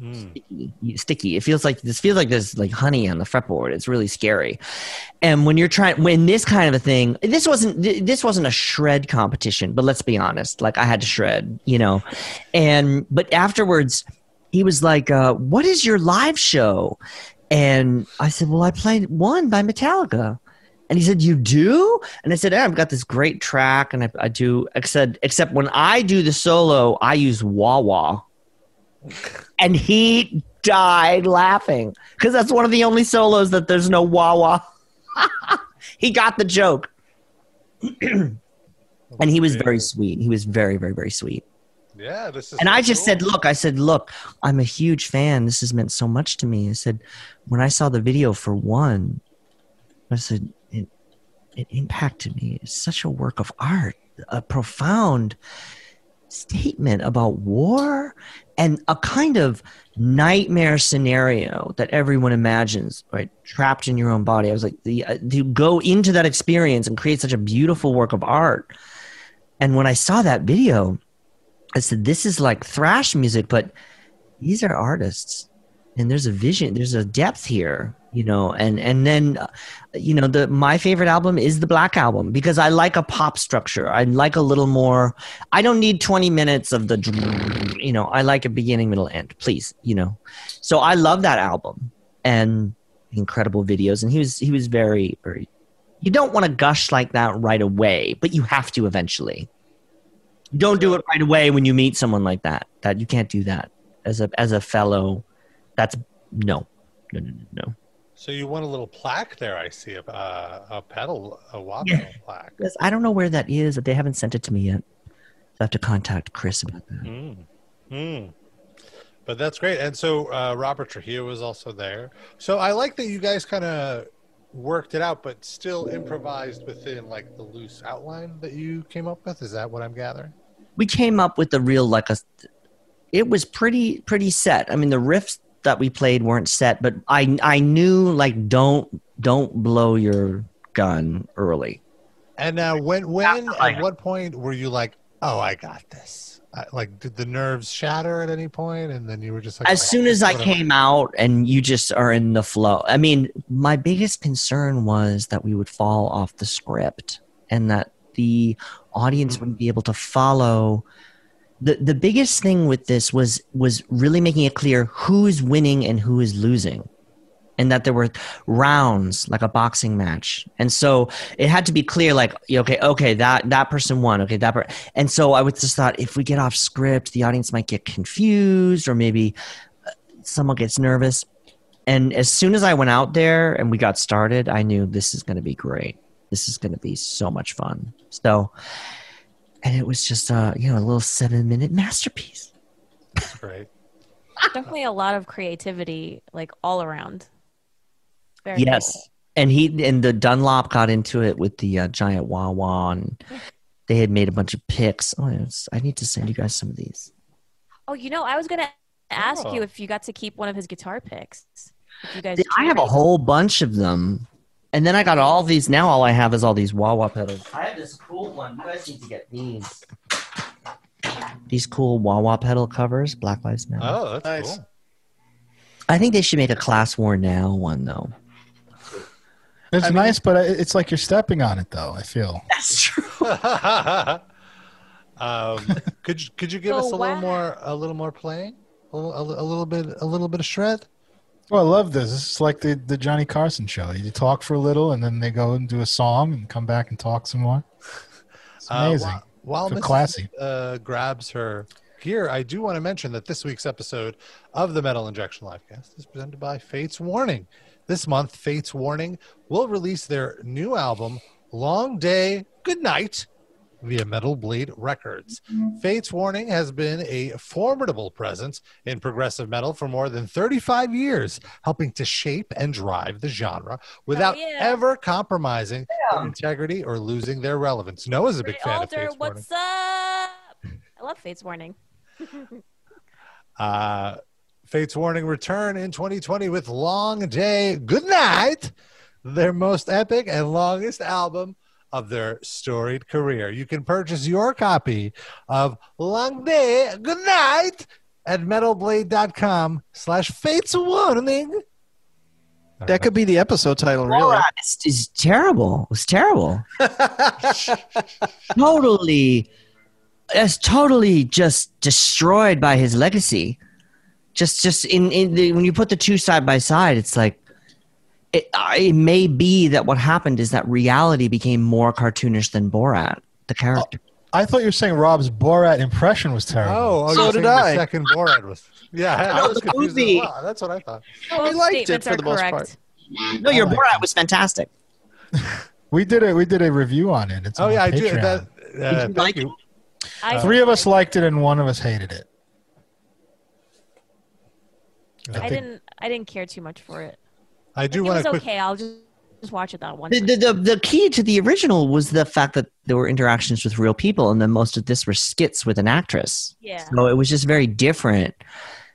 S2: Mm.
S3: sticky. sticky. It feels like this feels like there's like honey on the fretboard. It's really scary. And when you're trying, when this kind of a thing, this wasn't this wasn't a shred competition. But let's be honest, like I had to shred, you know. And but afterwards, he was like, uh, "What is your live show?" And I said, "Well, I played one by Metallica." And he said, "You do?" And I said, yeah, "I've got this great track, and I, I do." Except when I do the solo, I use wah wah and he died laughing because that's one of the only solos that there's no wah wah. he got the joke, and he was very sweet. He was very, very, very sweet.
S2: Yeah, this is.
S3: And
S2: so
S3: I just
S2: cool.
S3: said, look, I said, look, I'm a huge fan. This has meant so much to me. I said, when I saw the video for one, I said, it, it impacted me. It's such a work of art, a profound statement about war and a kind of nightmare scenario that everyone imagines, right? Trapped in your own body. I was like, the, uh, to go into that experience and create such a beautiful work of art. And when I saw that video, I said, this is like thrash music, but these are artists and there's a vision, there's a depth here, you know, and, and then, uh, you know, the, my favorite album is the black album because I like a pop structure. I like a little more, I don't need 20 minutes of the, you know, I like a beginning, middle, end, please, you know? So I love that album and incredible videos. And he was, he was very, very, you don't want to gush like that right away, but you have to eventually don't do it right away when you meet someone like that. That you can't do that as a as a fellow. That's no, no, no, no, no.
S2: So you want a little plaque there? I see a uh, a pedal, a wah
S3: Yeah.
S2: plaque.
S3: Yes, I don't know where that is. But they haven't sent it to me yet. So I have to contact Chris about that.
S2: Mm. Mm. But that's great. And so uh, Robert Trujillo was also there. So I like that you guys kind of worked it out, but still improvised within like the loose outline that you came up with. Is that what I'm gathering?
S3: We came up with the real like a. It was pretty pretty set. I mean, the riffs that we played weren't set, but I I knew like don't don't blow your gun early.
S2: And now, when when at what point were you like, oh, I got this? I, like, did the nerves shatter at any point, and then you were just like,
S3: as
S2: "Oh,
S3: soon as I
S2: whatever."
S3: came out and you just are in the flow. I mean, my biggest concern was that we would fall off the script and that the audience mm-hmm. wouldn't be able to follow. The the biggest thing with this was was really making it clear who is winning and who is losing. And that there were rounds like a boxing match, and so it had to be clear. Like, okay, okay, that that person won. Okay, that. Per- and so I would just thought if we get off script, the audience might get confused, or maybe uh, someone gets nervous. And as soon as I went out there and we got started, I knew this is going to be great. This is going to be so much fun. So, and it was just uh, you know, a little seven minute masterpiece.
S2: That's great.
S6: Definitely a lot of creativity, like all around. Very
S3: yes.
S6: cool.
S3: And he and the Dunlop got into it with the uh, giant wah wah, and they had made a bunch of picks. Oh, it's, I need to send you guys some of these.
S6: Oh, you know, I was gonna ask
S3: Oh.
S6: you if you got to keep one of his guitar picks. If you guys,
S3: I have a whole bunch of them, and then I got all these. Now all I have is all these wah wah pedals. I have this cool one. You guys need to get these. These cool wah wah pedal covers, Black Lives Matter.
S2: Oh, that's cool.
S3: I think they should make a class war now one though.
S4: It's nice, but it's like you're stepping on it, though. I feel.
S3: That's true.
S2: um, could you, could you give
S6: So
S2: us a little more a little more playing, a little, a little bit a little bit of shred?
S4: Well, I love this. This is like the, the Johnny Carson show. You talk for a little, and then they go and do a song and come back and talk some more. It's
S2: Uh,
S4: amazing.
S2: while while
S4: So
S2: Mrs.
S4: classy.
S2: Uh, grabs her gear, I do want to mention that this week's episode of the Metal Injection Livecast is presented by Fates Warning. This month, Fates Warning will release their new album, Long Day, Good Night, via Metal Blade Records. Fates Warning has been a formidable presence in progressive metal for more than 35 years, helping to shape and drive the genre without
S6: yeah.
S2: ever compromising their integrity or losing their relevance. Noah's a big fan of
S6: Alder,
S2: Fates Warning.
S6: what's up? I love Fates Warning.
S2: Uh, Fates Warning return in 2020 with Long Day Good Night, their most epic and longest album of their storied career. You can purchase your copy of Long Day Good Night at metalblade.com slash Fates Warning.
S5: That could be the episode title, really.
S3: It's, it's terrible. It was terrible. totally, it's totally just destroyed by his legacy. Just, just in, in the, when you put the two side by side, it's like it, uh, it may be that what happened is that reality became more cartoonish than Borat, the character.
S4: I thought you were saying Rob's Borat impression was terrible.
S2: Oh, oh
S5: So did I.
S2: The second Borat was. Yeah, I, I
S3: No,
S2: was
S3: the
S2: confused.
S3: movie.
S2: As well. That's what I thought.
S6: Both
S5: liked it for
S6: are
S5: the most
S6: correct.
S5: part.
S3: No, your
S4: like
S3: Borat was fantastic.
S4: we did it. We did a review on it. It's
S2: Oh
S4: on
S2: yeah, I do.
S4: Patreon.
S2: That, uh,
S3: Did you
S2: thank
S3: like
S2: you.
S6: I
S4: Three of us liked it, and one of us hated it.
S6: I
S4: think-
S6: didn't. I didn't care too much for it.
S2: I do
S6: It
S2: want
S6: was
S2: to quick.
S6: okay. I'll just just watch it that one.
S3: The, the, the, the key to the original was the fact that there were interactions with real people, and then most of this were skits with an actress.
S6: Yeah.
S3: So it was just very different.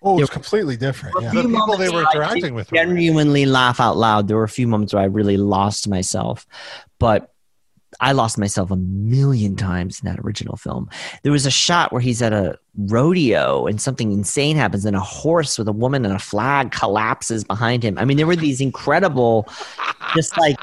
S4: Oh, it's
S3: There-
S4: completely different. Yeah.
S2: The
S3: few
S2: people they were interacting with. were-
S3: Genuinely laugh out loud. There were a few moments where I really lost myself, but I lost myself a million times in that original film. There was a shot where he's at a rodeo and something insane happens, and a horse with a woman and a flag collapses behind him. I mean, there were these incredible, just like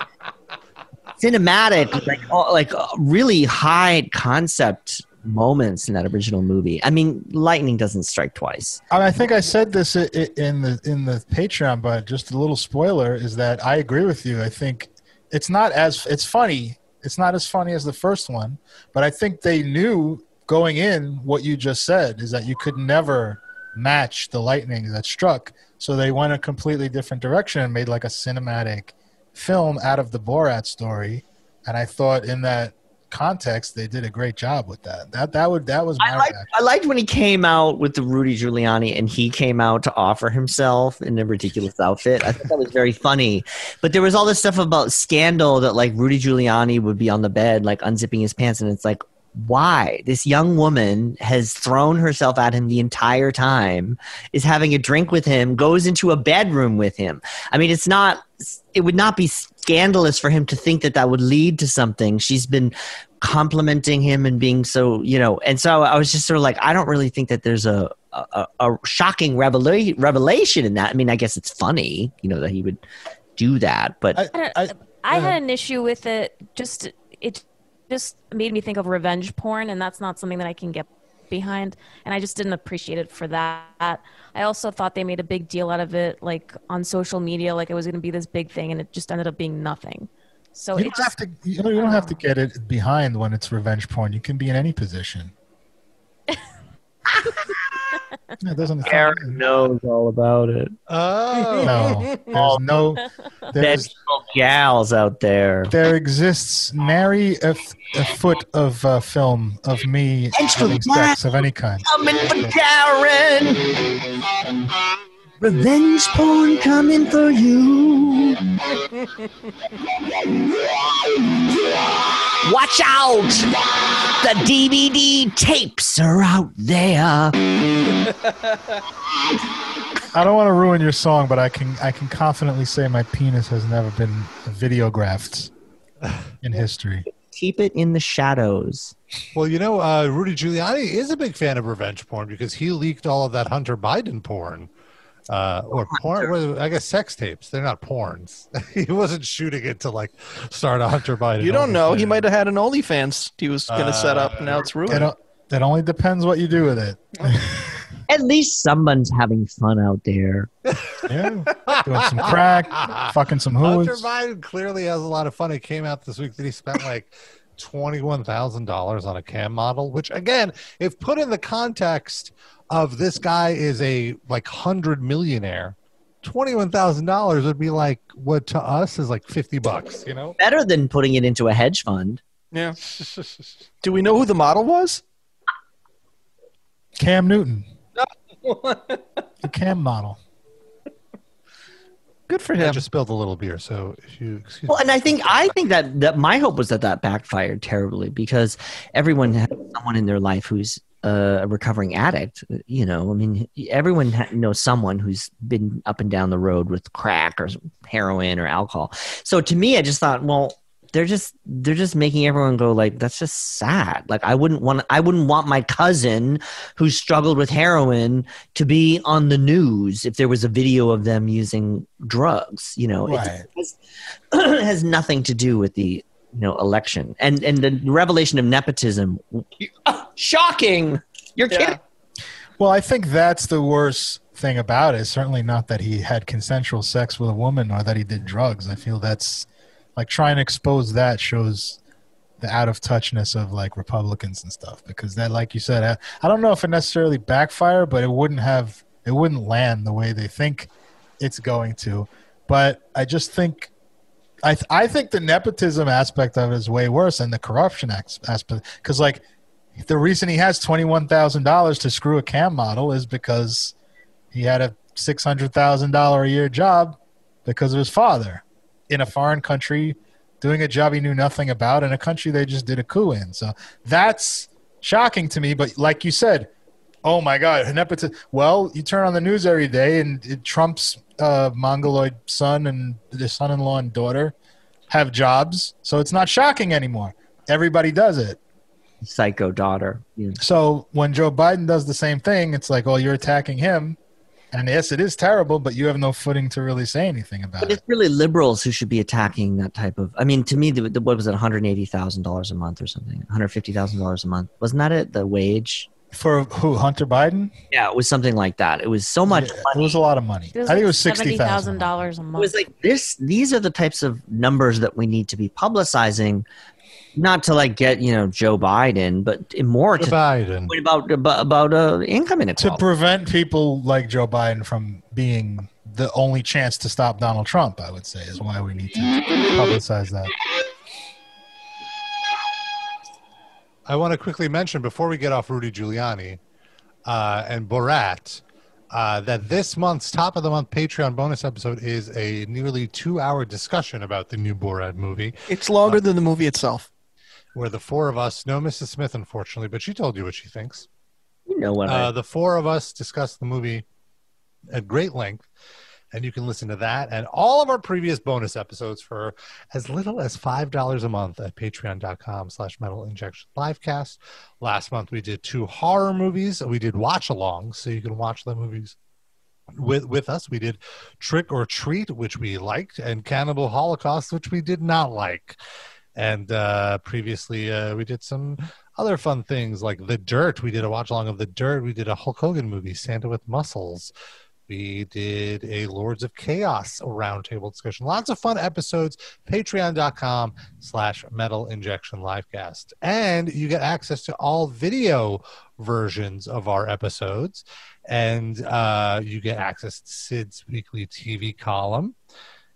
S3: cinematic, like like uh, really high concept moments in that original movie. I mean, lightning doesn't strike twice.
S4: I, think I said this in the in the Patreon, but just a little spoiler is that I agree with you. I think it's not as it's funny. It's not as funny as the first one, but I think they knew going in what you just said is that you could never match the lightning that struck. So they went a completely different direction and made like a cinematic film out of the Borat story. And I thought in that context they did a great job with that. That that would that was my
S3: I liked. I liked when he came out with the Rudy Giuliani and he came out to offer himself in a ridiculous outfit. I thought that was very funny. But there was all this stuff about scandal that like Rudy Giuliani would be on the bed, like unzipping his pants, and it's like, why? This young woman has thrown herself at him the entire time, is having a drink with him, goes into a bedroom with him. I mean, it's not, it would not be scandalous for him to think that that would lead to something. She's been complimenting him and being so, you know, and so I was just sort of like, I don't really think that there's a, a, a shocking revela- revelation in that. I mean, I guess it's funny, you know, that he would do that, but
S4: I,
S6: I,
S4: I,
S6: I had an issue with it. Just it just made me think of revenge porn, and that's not something that I can get behind. And I just didn't appreciate it for that. I also thought they made a big deal out of it, like on social media, like it was going to be this big thing, and it just ended up being nothing. So
S4: you don't have to. You, know, you don't have to get it behind when it's revenge porn. You can be in any position. Yeah, it doesn't.
S3: Eric knows all about it.
S2: Oh.
S4: No, there's no. There's,
S3: gals out there.
S4: there exists nary a, f- a foot of uh, film of me
S3: Extra
S4: having sex of any kind.
S3: Coming for Karen. Revenge porn coming for you. Watch out! The DVD tapes are out there.
S4: I don't want to ruin your song, but I can I can confidently say my penis has never been videographed in history.
S3: Keep it in the shadows.
S2: Well, you know, uh, Rudy Giuliani is a big fan of revenge porn because he leaked all of that Hunter Biden porn. Uh, or porn, well, I guess sex tapes. They're not porns. he wasn't shooting it to like start a Hunter Biden.
S5: You don't know. He might have had an OnlyFans he was going to set up, and now it's ruined.
S4: o- it only depends what you do with it.
S3: At least someone's having fun out there.
S4: Yeah, doing some crack, fucking some
S2: Hunter
S4: hoods.
S2: Biden clearly has a lot of fun. It came out this week that he spent like twenty-one thousand dollars on a cam model, which again, if put in the context of this guy is a like hundred millionaire, twenty-one thousand dollars would be like what to us is like fifty bucks. You know?
S3: Better than putting it into a hedge fund.
S5: Yeah. Do we know who the model was?
S4: Cam Newton, the Cam model.
S5: Good for
S2: I
S5: him.
S2: just spilled a little beer, so if you excuse me,
S3: Well,
S2: me.
S3: and I think I think that that my hope was that that backfired terribly because everyone has someone in their life who's uh, a recovering addict. You know, I mean, everyone ha- knows someone who's been up and down the road with crack or heroin or alcohol. So to me, I just thought, well, they're just they're just making everyone go like that's just sad. Like I wouldn't want I wouldn't want my cousin who struggled with heroin to be on the news if there was a video of them using drugs. You know,
S4: Right.
S3: has, has nothing to do with the you know election and and the revelation of nepotism. Shocking! You're
S5: Yeah.
S3: kidding.
S4: Well, I think that's the worst thing about it. Certainly not that he had consensual sex with a woman or that he did drugs. I feel that's like trying to expose that shows the out of touchness of like Republicans and stuff because that, like you said, I, I don't know if it necessarily backfire, but it wouldn't have it wouldn't land the way they think it's going to. But I just think I th- I think the nepotism aspect of it is way worse than the corruption aspect because like the reason he has twenty one thousand dollars to screw a cam model is because he had a six hundred thousand dollar a year job because of his father in a foreign country doing a job he knew nothing about in a country they just did a coup in. So that's shocking to me. But like you said, oh my God, nepotism. Well, you turn on the news every day and it, Trump's uh, mongoloid son and the son-in-law and daughter have jobs, so it's not shocking anymore. Everybody does it.
S3: Psycho daughter. Yeah.
S4: So when Joe Biden does the same thing, it's like, oh, you're attacking him. And yes, it is terrible, but you have no footing to really say anything about
S3: But
S4: it.
S3: it's really liberals who should be attacking that type of. I mean, to me, the, the, what was it, one hundred eighty thousand dollars a month or something? One hundred fifty thousand dollars a month. Wasn't that it? The wage?
S4: For who? Hunter Biden?
S3: Yeah, it was something like that. It was so much
S4: Yeah,
S3: money.
S4: It was a lot of money.
S6: It was
S4: I think
S6: like
S4: it was sixty thousand.
S6: thousand dollars a month.
S3: It
S6: month.
S3: was like this. These are the types of numbers that we need to be publicizing, not to like get you know Joe Biden, but more
S2: Joe
S3: to
S2: Biden.
S3: about about, about uh, income inequality To
S4: prevent people like Joe Biden from being the only chance to stop Donald Trump, I would say, is why we need to publicize that.
S2: I want to quickly mention before we get off Rudy Giuliani uh, and Borat uh, that this month's top of the month Patreon bonus episode is a nearly two hour discussion about the new Borat movie,
S5: It's longer than the movie itself.
S2: Where the four of us, no Mrs. Smith, unfortunately, but she told you what she thinks.
S3: you know what?
S2: Uh,
S3: I,
S2: the four of us discussed the movie at great length, and you can listen to that and all of our previous bonus episodes for as little as five dollars a month at patreon.com slash metal injection livecast. Last month we did two horror movies. We did watch alongs, so you can watch the movies with with us. We did Trick or Treat, which we liked, and Cannibal Holocaust, which we did not like. And uh, previously, uh, we did some other fun things like The Dirt. We did a watch along of The Dirt. We did a Hulk Hogan movie, Santa with Muscles. We did a Lords of Chaos roundtable discussion. Lots of fun episodes. Patreon.com slash metal injection livecast. And you get access to all video versions of our episodes. And uh, you get access to Sid's weekly TV column.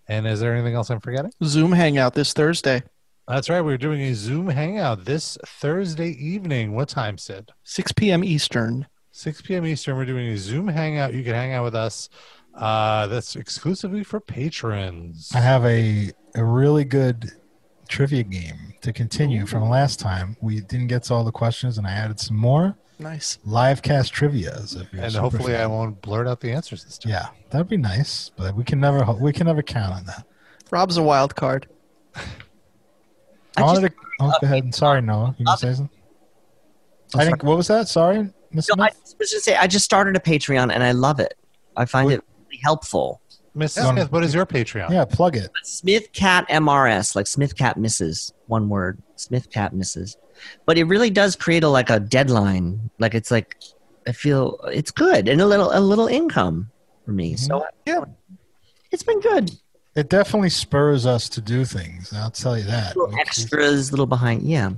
S2: And is there anything else I'm forgetting?
S5: Zoom hangout this Thursday,
S2: That's right. We're doing a Zoom hangout this Thursday evening. What time, Sid?
S5: 6 p.m. Eastern.
S2: 6 p.m. Eastern. We're doing a Zoom hangout. You can hang out with us. Uh, that's exclusively for patrons.
S4: I have a, a really good trivia game to continue from last time. We didn't get to all the questions, and I added some more
S5: Nice.
S4: live cast trivia's. if you're a
S2: and hopefully,
S4: fan.
S2: I won't blurt out the answers this time.
S4: Yeah, that'd be nice, but we can never we can never count on that.
S5: Rob's a wild card.
S4: I,
S3: I
S4: wanted to. Oh, go ahead. Sorry, Noah. You can say something. I think. What was that? Sorry, Miss
S3: no, I was just say I just started a Patreon and I love it. I find it really helpful.
S2: Mrs.
S4: Yeah.
S2: Smith, what is your Patreon?
S4: Yeah, plug it.
S3: Smith Cat MRS, like Smith Cat Misses, one word. Smith Cat Misses. But it really does create a like a deadline. Like it's like I feel it's good and a little a little income for me. So mm-hmm.
S2: Yeah.
S3: it's been good.
S4: It definitely spurs us to do things. I'll tell you that.
S3: Little
S4: We-
S3: extras, little behind. Yeah.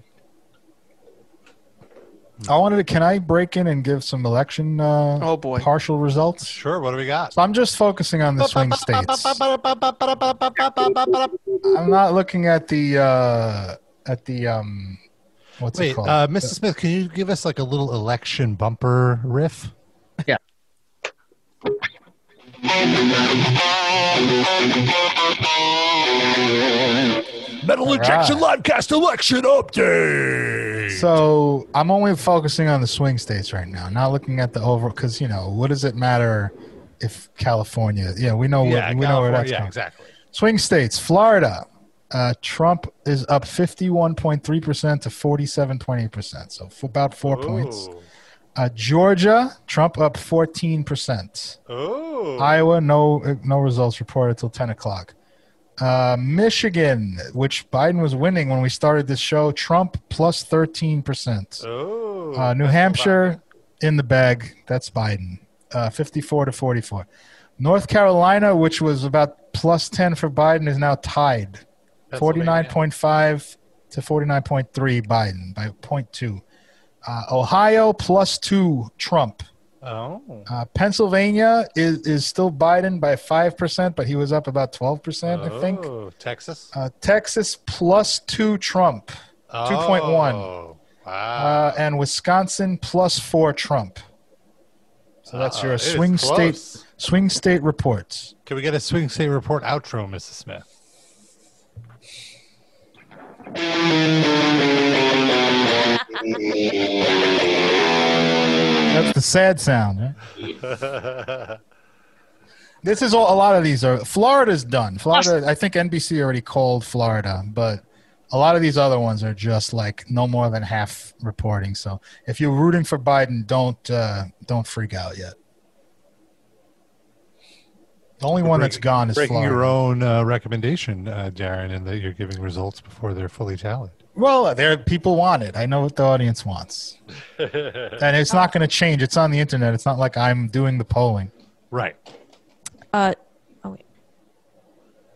S4: I wanted to. Can I break in and give some election uh,
S5: Oh boy.
S4: partial results?
S2: Sure. What do we got?
S4: So I'm just focusing on the swing states. I'm not looking at the uh, at the um, what's it
S2: Wait,
S4: called?
S2: uh, Mrs. Smith, can you give us like a little election bumper riff?
S4: Metal Injection
S2: Livecast election update.
S4: So I'm only focusing on the swing states right now, not looking at the overall. because you know what does it matter if California? Yeah, we know
S2: yeah,
S4: where, we know where that's
S2: yeah,
S4: going.
S2: exactly.
S4: Swing states, Florida, uh, Trump is up 51.3 percent to 47.8 percent, so for about four points. Uh, Georgia, Trump up 14 percent.
S2: Ooh.
S4: Iowa, no no results reported till 10 o'clock. Uh, Michigan, which Biden was winning when we started this show, Trump plus plus 13 percent.
S2: Ooh.
S4: Uh, New Hampshire in the bag. That's Biden. Uh, 54 to 44. North Carolina, which was about plus 10 for Biden, is now tied. 49.5 to 49.3 Biden by 0.2. Uh, Ohio plus two Trump.
S2: Oh.
S4: Uh, Pennsylvania is, is still Biden by 5%, but he was up about 12%, I think.
S2: Oh, Texas.
S4: Uh, Texas plus two Trump, 2.1.
S2: Oh, wow.
S4: Uh, and Wisconsin plus four Trump. So that's
S2: Uh-oh,
S4: your swing state swing state reports.
S2: Can we get a swing state report outro, Mrs. Smith?
S4: That's the sad sound. This is all. A lot of these are. Florida's done. Florida. I think NBC already called Florida, but a lot of these other ones are just like no more than half reporting. So if you're rooting for Biden, don't uh, don't freak out yet. The only one that's gone is
S2: breaking
S4: Florida.
S2: your own uh, recommendation, uh, Darren, and that you're giving results before they're fully tallied.
S4: Well, there people want it. I know what the audience wants, and it's not going to change. It's on the internet. It's not like I'm doing the polling.
S2: Right.
S6: Uh, oh wait.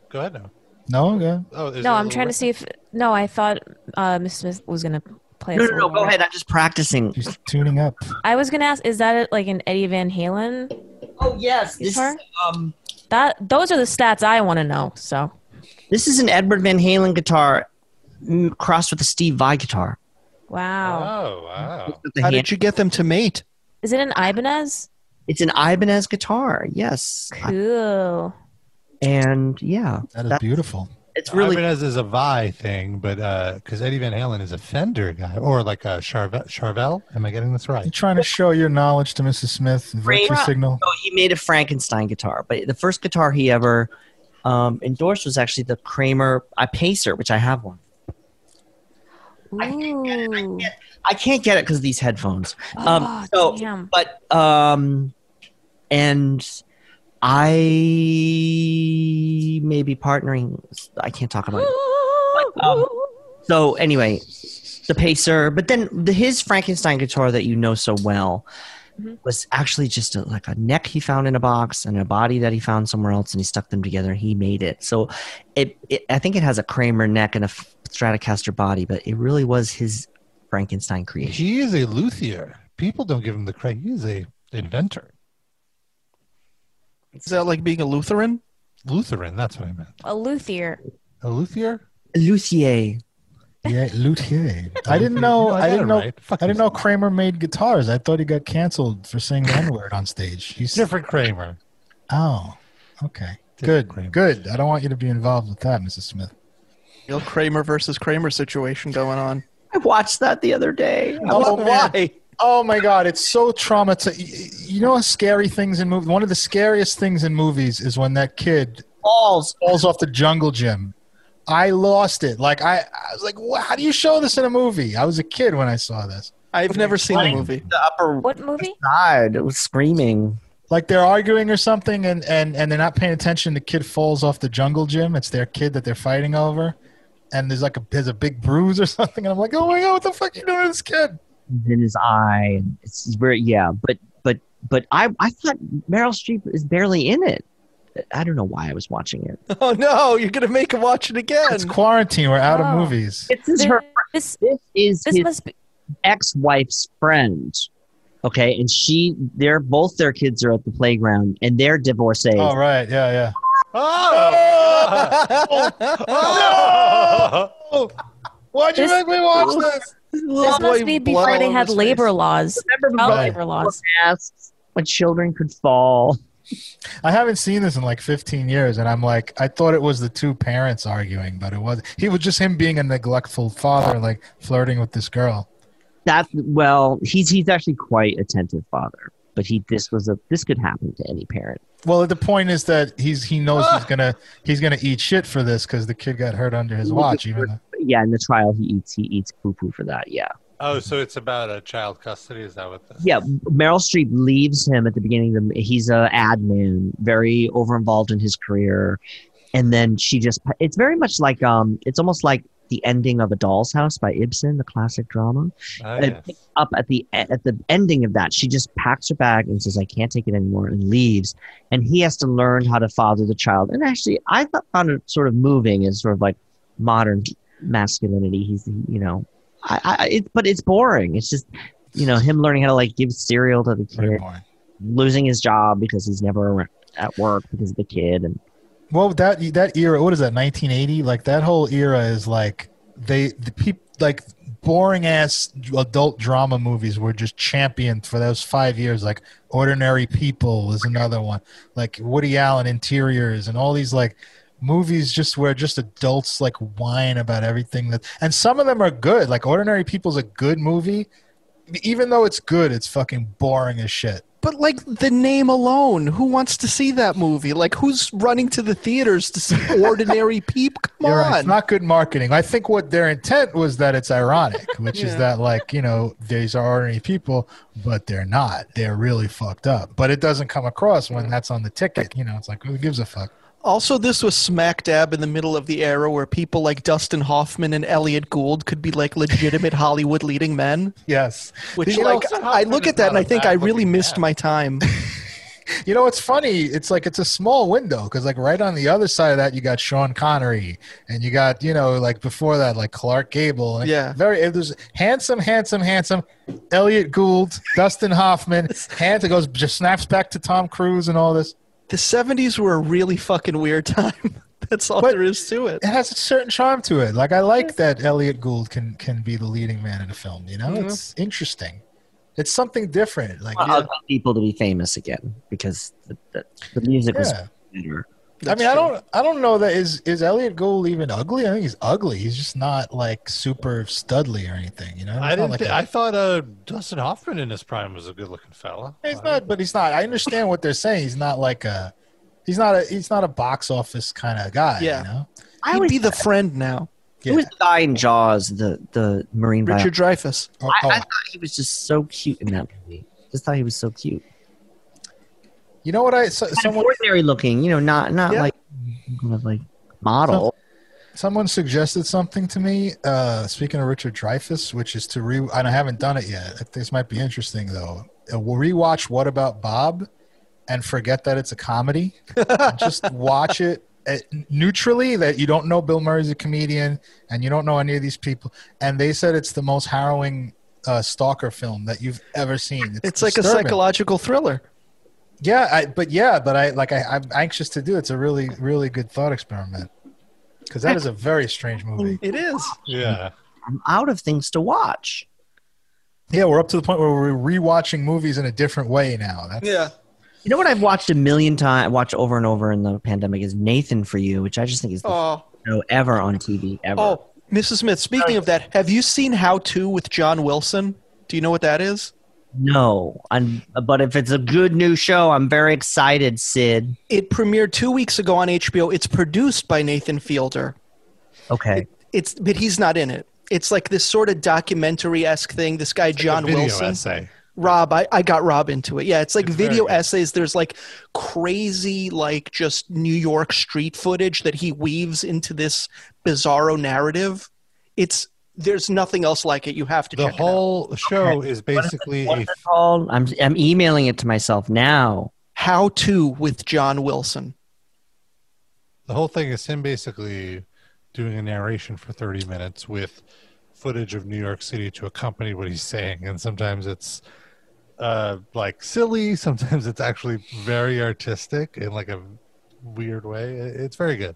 S2: Go ahead now.
S4: No, okay.
S2: Oh, is
S6: no,
S2: there a
S6: I'm
S2: little
S6: trying to see if. No, I thought uh, Miss Smith was gonna play.
S3: No, no, no. Go ahead. I'm just practicing.
S4: She's tuning up.
S6: I was gonna ask, is that it, like an Eddie Van Halen
S3: Oh yes, this
S6: guitar?
S3: um,
S6: That those are the stats I want to know. So
S3: this is an Edward Van Halen guitar crossed with a Steve Vai guitar.
S6: wow,
S2: Oh, wow.
S5: How
S3: hand-
S5: did you get them to mate?
S6: is it an Ibanez?
S3: It's an Ibanez guitar. Yes,
S6: Cool.
S3: and yeah,
S4: That is
S3: that-
S4: beautiful.
S3: it's really
S2: Ibanez is a Vai thing, but because Eddie Van Halen is a Fender guy, or like a Charvel. Charvel? Am I getting this right?
S4: You
S2: right?
S4: trying to show your knowledge to Mrs. Smith? Virtue signal.
S3: Oh, he made a Frankenstein guitar, but the first guitar he ever um, endorsed was actually the Kramer a Pacer, which I have one.
S6: Ooh.
S3: I can't get it because these headphones. Um,
S6: oh,
S3: so,
S6: damn.
S3: but um, and I may be partnering. I can't talk about it. Um, So anyway, the Pacer, but then the, his Frankenstein guitar that you know so well
S6: Mhm.
S3: was actually just a, like a neck he found in a box and a body that he found somewhere else, and he stuck them together. and He made it. So it, it I think it has a Kramer neck and a Stratocaster body, but it really was his Frankenstein creation.
S2: He is a luthier. People don't give him the credit. He is a inventor.
S5: Is that like being a Lutheran?
S2: Lutheran. That's what I meant.
S6: a luthier.
S2: A luthier.
S3: Luthier.
S4: Yeah, luthier. I didn't know.
S2: No,
S4: I
S2: got
S4: didn't know.
S2: right.
S4: I didn't know. Kramer made guitars. I thought he got canceled for saying the N word on stage. He's
S2: Different Kramer.
S4: oh, okay,
S2: Different
S4: good,
S2: Kramer.
S4: good. I don't want you to be involved with that, Mrs. Smith.
S5: Real Kramer versus Kramer situation going on.
S3: I watched that the other day.
S4: Oh, man.
S5: Why?
S4: Oh my God, it's so traumatizing. You know, scary things in movies. One of the scariest things in movies is when that kid
S3: falls
S4: falls off the jungle gym. I lost it. Like I, I was like, "Wha- how do you show this in a movie? I was a kid when I saw this.
S5: I've never seen the movie.
S3: The upper
S6: What movie?
S3: side. It was screaming.
S4: Like they're arguing or something, and and and they're not paying attention. The kid falls off the jungle gym. It's their kid that they're fighting over, and there's like a there's a big bruise or something. And I'm like, oh my god, what the fuck are you doing to this kid?
S3: in his eye. It's very yeah, but but but I I thought Meryl Streep is barely in it. I don't know why I was watching it.
S5: Oh no, you're gonna make him watch it again.
S4: It's quarantine. We're out
S6: Oh.
S4: of movies.
S3: This is her.
S6: This
S3: This is
S6: this
S3: his
S6: must be.
S3: ex-wife's friend. Okay, and she, they're both their kids are at the playground, and they're divorcees.
S4: Oh right, yeah, yeah.
S2: Oh! oh!
S4: Why'd you
S6: This-
S4: make me watch this?
S6: This must be before they had labor laws.
S3: Remember
S6: Child
S3: before
S6: labor laws.
S3: masks when children could fall?
S4: I haven't seen this in like 15 years, and I'm like, I thought it was the two parents arguing, but it was. He was just him being a neglectful father, like flirting with this girl.
S3: That well, he's he's actually quite attentive father, but he this was a this could happen to any parent.
S4: Well, the point is that he's he knows he's ah! gonna he's gonna eat shit for this because the kid got hurt under his watch. Even though,
S3: Yeah, in the trial, he eats he eats poo poo for that. Yeah.
S2: Oh, so it's about a child custody? Is that what this?
S3: Yeah, Meryl Streep leaves him at the beginning. Of the, he's a ad man, very over involved in his career, and then she just. It's very much like um. It's almost like the ending of A Doll's House by Ibsen, the classic drama.
S2: Oh, yes.
S3: up at the at the ending of that, she just packs her bag and says, "I can't take it anymore," and leaves. And he has to learn how to father the child. And actually, I thought found it sort of moving as sort of like modern masculinity. He's you know, I, I it, but it's boring. It's just you know him learning how to like give cereal to the kid, losing his job because he's never at work because of the kid, and
S4: Well, that that era, what is that? 1980. Like that whole era is like they the people like boring ass adult drama movies were just championed for those five years. Like Ordinary People is another one. Like Woody Allen Interiors and all these like movies just where just adults like whine about everything that and some of them are good. Like Ordinary People's a good movie. Even though it's good, it's fucking boring as shit.
S5: But like the name alone, who wants to see that movie? Like who's running to the theaters to see Ordinary Peep? Come
S4: You're right.
S5: on.
S4: It's not good marketing. I think what their intent was that it's ironic, which is that like you know these are ordinary people, but they're not. They're really fucked up. But it doesn't come across when that's on the ticket. You know, it's like who gives a fuck?
S5: Also, this was smack dab in the middle of the era where people like Dustin Hoffman and Elliot Gould could be like legitimate Hollywood leading men.
S4: Yes.
S5: Which,
S4: You
S5: like,
S2: Dustin
S5: I look at that and
S2: not
S5: I
S2: a
S5: think I really missed
S2: man.
S5: my time.
S4: You know, it's funny. It's like it's a small window because like right on the other side of that you got Sean Connery and you got you know like before that like Clark Gable. And
S5: Yeah.
S4: Very. It was handsome, handsome, handsome. Elliot Gould, Dustin Hoffman. Hands. It goes just snaps back to Tom Cruise and all this.
S5: The 70s were a really fucking weird time. That's all
S4: But-
S5: there is to it.
S4: it has a certain charm to it. Like I like that Elliot Gould can can be the leading man in a film. You know,
S5: Mhm.
S4: it's interesting. It's something different. Like
S3: I want people to be famous again because the, the, the music was
S4: yeah.
S3: Better.
S4: I mean, I don't I don't know that is is Elliot Gould even ugly? I think he's ugly. He's just not like super studly or anything. You know,
S2: I
S4: He's not
S2: didn't.
S4: like
S2: thi-
S4: a-
S2: I thought uh, Dustin Hoffman in his prime was a good-looking fella.
S4: He's not, but he's not. I understand what they're saying. He's not like a. He's not a. He's not a box office kind of guy.
S5: Yeah.
S4: You know.
S3: I
S5: He'd be the friend now.
S3: Who was the guy in Jaws, the the marine
S5: Richard Dreyfuss.
S4: Oh,
S3: I, I
S4: oh.
S3: thought he was just so cute in that movie. Just thought he was so cute.
S4: You know what I? So,
S3: Kind of
S4: someone
S3: ordinary looking, you know, not not
S5: Yeah.
S3: like like model.
S4: someone suggested something to me. Uh, speaking of Richard Dreyfuss, which is to re. And I haven't done it yet. This might be interesting though. Uh, We'll rewatch What About Bob, and forget that it's a comedy. Just watch it uh, neutrally. That you don't know Bill Murray's a comedian, and you don't know any of these people. And they said it's the most harrowing uh, stalker film that you've ever seen.
S5: It's like a psychological thriller.
S4: Yeah, I, but yeah, but I like I, I'm anxious to do. it. It's a really, really good thought experiment because that is a very strange movie.
S5: It is.
S2: Yeah.
S3: I'm out of things to watch.
S4: Yeah, we're up to the point where we're rewatching movies in a different way now. That's,
S5: Yeah.
S3: You know what I've watched a million times, watched over and over in the pandemic is Nathan for You, which I just think is the
S5: Oh,
S3: show ever on TV ever.
S5: oh, Mrs. Smith. Speaking of that, have you seen How to with John Wilson? Do you know what that is?
S3: No, I'm, but if it's a good new show, I'm very excited, Sid.
S5: It premiered two weeks ago on HBO. It's produced by Nathan Fielder.
S3: Okay.
S5: It's but he's not in it. It's like this sort of documentary esque thing. This guy John
S2: a video
S5: Wilson.
S2: essay.
S5: Rob, I, I got Rob into it. Yeah, it's like
S2: It's
S5: video essays. There's like crazy, like just New York street footage that he weaves into this bizarro narrative. It's there's nothing else like it. You have to
S2: The
S5: check it out.
S2: whole show is basically
S3: What
S2: a
S3: is it called? I'm I'm emailing it to myself now.
S5: How to with John Wilson.
S2: the whole thing is him basically doing a narration for 30 minutes with footage of New York City to accompany what he's saying. And sometimes it's uh, like silly, sometimes it's actually very artistic in like a weird way. It's very good.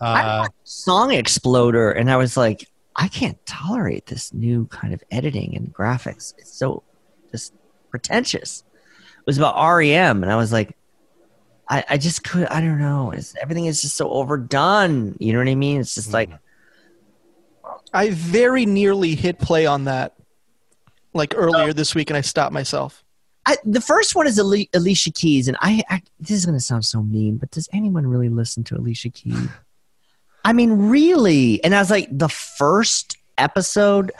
S2: Uh,
S3: watched Song Exploder, and I was like, I can't tolerate this new kind of editing and graphics. It's so just pretentious. It was about REM, and I was like, I, I just could. I don't know. It's, everything is just so overdone. You know what I mean? It's just like mm-hmm.
S5: I very nearly hit play on that like earlier oh. this week, and I stopped myself.
S3: I, the first one is Ali- Alicia Keys, and I, I this is going to sound so mean, but does anyone really listen to Alicia Keys? I mean, really? And I was like, the first episode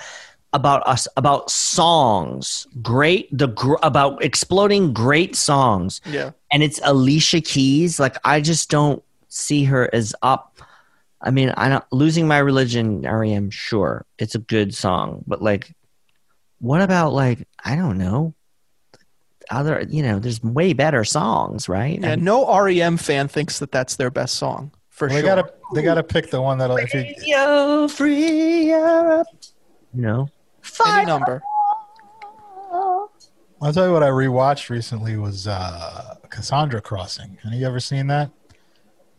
S3: about us about songs, great the gr- about exploding great songs,
S5: Yeah.
S3: and it's Alicia Keys. Like, I just don't see her as up. I mean, I don't losing my religion. REM, sure, it's a good song, but like, what about like I don't know other you know there's way better songs right
S5: Yeah, no REM fan thinks that that's their best song. For
S4: Well, they gotta they gotta pick the one that'll if you
S3: Yo, free Europe. You know,
S5: Any number.
S4: I'll tell you what I rewatched recently was uh, Cassandra Crossing. Have you ever seen that?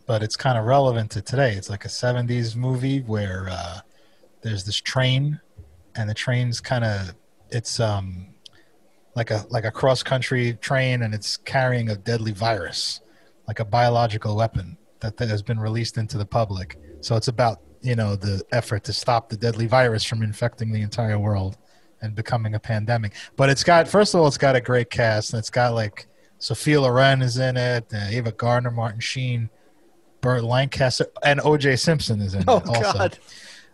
S4: But it's kind of relevant to today. It's like a 70s movie where uh, there's this train, and the train's kind of it's um like a like a cross country train, and it's carrying a deadly virus, like a biological weapon that, that has been released into the public. So it's about you know the effort to stop the deadly virus from infecting the entire world and becoming a pandemic. But it's got first of all, it's got a great cast, it's got like Sophia Loren is in it, uh, Ava Gardner, Martin Sheen, Burt Lancaster, and O.J. Simpson is in
S5: Oh
S4: it also.
S5: God.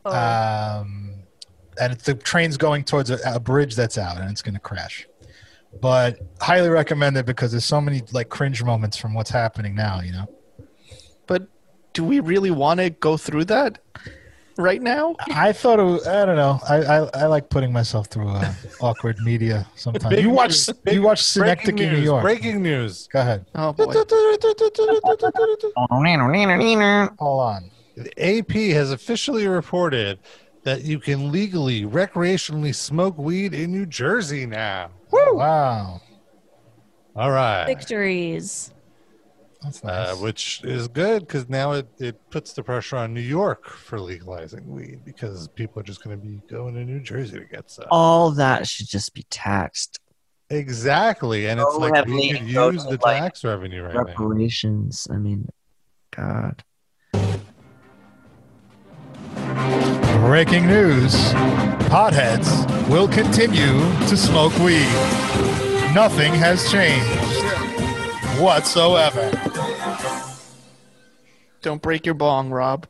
S4: Um, and the train's going towards a, a bridge that's out, and it's going to crash. But highly recommend it because there's so many like cringe moments from what's happening now. You know,
S5: But do we really want to go through that right now?
S4: I thought it was, I don't know. I, I I like putting myself through uh, awkward media sometimes.
S2: Big
S4: you watch
S2: news, big-
S4: you watch Synecdoche,
S2: breaking
S4: New York.
S2: Breaking news.
S4: Go ahead.
S5: Oh boy.
S4: Hold on.
S2: The AP has officially reported that you can legally, recreationally smoke weed in New Jersey now.
S4: Wow,
S2: All right.
S6: Victories.
S4: That's
S2: Uh, which is good because now it, it puts the pressure on New York for legalizing weed because people are just going to be going to New Jersey to get some.
S3: all that should just be taxed.
S2: Exactly. And it's like we could use the
S3: like,
S2: tax revenue right now.
S3: Reparations. I mean, God.
S4: Breaking news: Potheads will continue to smoke weed. Nothing has changed whatsoever.
S5: Don't break your bong, Rob.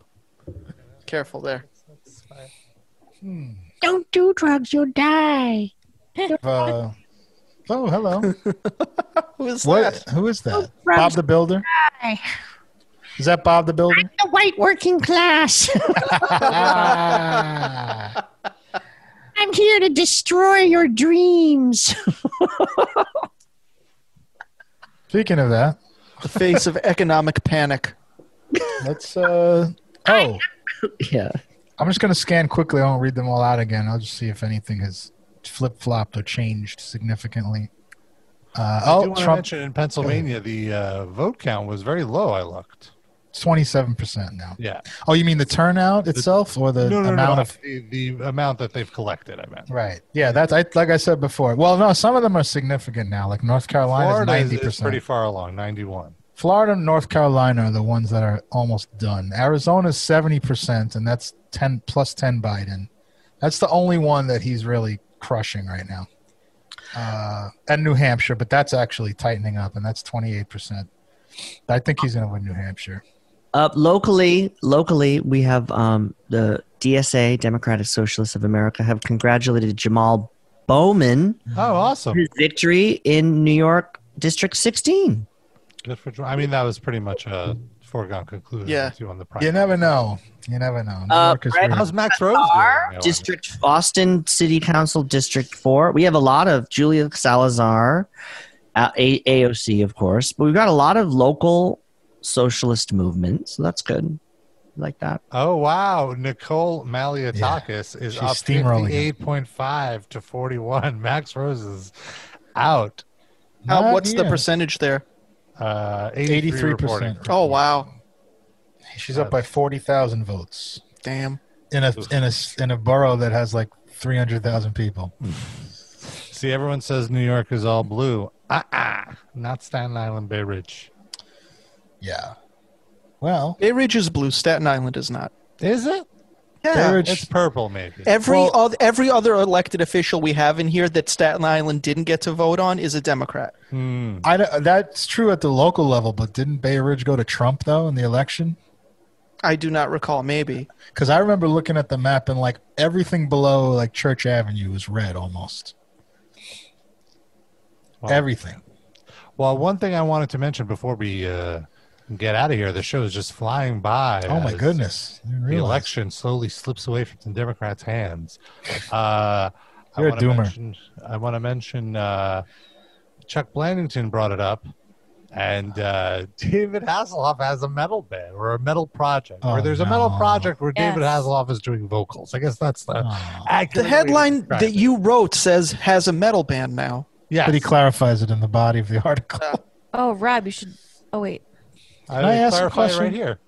S5: Careful there.
S10: Don't do drugs, you'll die.
S4: Uh, oh, hello.
S5: Who is
S4: What?
S5: that?
S4: Who is that?
S10: Drugs
S4: Bob the Builder.
S10: die.
S4: Is that Bob the Builder?
S10: The white working class.
S4: Ah.
S10: I'm here to destroy your dreams.
S4: Speaking of that,
S5: The face of economic panic.
S4: Let's. Uh, oh,
S3: Yeah.
S4: I'm just gonna scan quickly. I won't read them all out again. I'll just see if anything has flip flopped or changed significantly. Uh,
S2: I do
S4: oh,
S2: want to
S4: Trump,
S2: mention in Pennsylvania, the uh, vote count was very low. I looked.
S4: twenty-seven percent now.
S2: Yeah.
S4: Oh, you mean the turnout itself, or the
S2: no, no,
S4: amount
S2: no.
S4: of?
S2: The, the amount that they've collected, I meant.
S4: Right. Yeah, that's I, like I said before. Well, no, some of them are significant now. Like North Carolina is ninety
S2: is pretty far along, 91.
S4: Florida and North Carolina are the ones that are almost done. Arizona's seventy percent, and that's ten plus ten Biden. That's the only one that he's really crushing right now. Uh, and New Hampshire, but that's actually tightening up, and that's twenty eight percent. I think he's going to win New Hampshire.
S3: Uh, locally, locally, we have um, the DSA, Democratic Socialists of America, have congratulated Jamal Bowman
S2: Oh, awesome.
S3: his victory in New York District 16.
S2: Good for. I mean, that was pretty much a foregone conclusion.
S5: Yeah.
S2: Too on the primary.
S4: You never know. You never know. New
S3: Uh,
S4: York is
S3: Brett-
S2: How's Max Rose doing? Noah?
S3: District Austin City Council District 4. We have a lot of Julia Salazar, uh, A- AOC, of course, but we've got a lot of local socialist movements. So that's good. Like that.
S2: Oh wow, Nicole Malliotakis is
S4: she's
S2: up
S4: steamrolling it.
S2: fifty-eight point five to forty-one. Max Rose is out.
S5: Uh,
S4: Not
S5: what's the percentage there?
S2: Uh,
S4: 83%.
S5: Oh wow.
S4: She's up by forty thousand votes
S5: Damn.
S4: in a in a in a borough that has like three hundred thousand people.
S2: See, everyone says New York is all blue. Ah, uh not Staten Island, Bay Ridge.
S4: Yeah. Well,
S5: Bay Ridge is blue. Staten Island is not.
S2: Is it?
S4: Bay Ridge-
S2: It's purple, maybe.
S5: Every
S4: Well-
S5: oth- every other elected official we have in here that Staten Island didn't get to vote on is a Democrat.
S2: Hmm.
S4: I don't- that's true at the local level, but didn't Bay Ridge go to Trump though in the election?
S5: I do not recall. Maybe.
S4: Because I remember looking at the map and like everything below like Church Avenue was red almost.
S2: Well,
S4: Everything.
S2: Well, one thing I wanted to mention before we uh, get out of here, the show is just flying by.
S4: Oh my goodness! I
S2: The election slowly slips away from the Democrats' hands. Uh,
S4: You're a
S2: I wanna
S4: doomer.
S2: Mention, I want to mention uh, Chuck Blandington brought it up And uh, David Hasselhoff has a metal band or a metal project,
S4: Oh,
S2: or there's a metal project where David
S6: Yes.
S2: Hasselhoff is doing vocals. I guess that's the
S4: Oh.
S5: The headline
S2: describe
S5: that
S2: it.
S5: you wrote says has a metal band now.
S2: Yeah,
S4: But he clarifies it in the body of the article.
S6: Oh, Rob, you should. Oh wait.
S2: I,
S4: I ask a
S2: clarify it
S4: question?
S2: right here.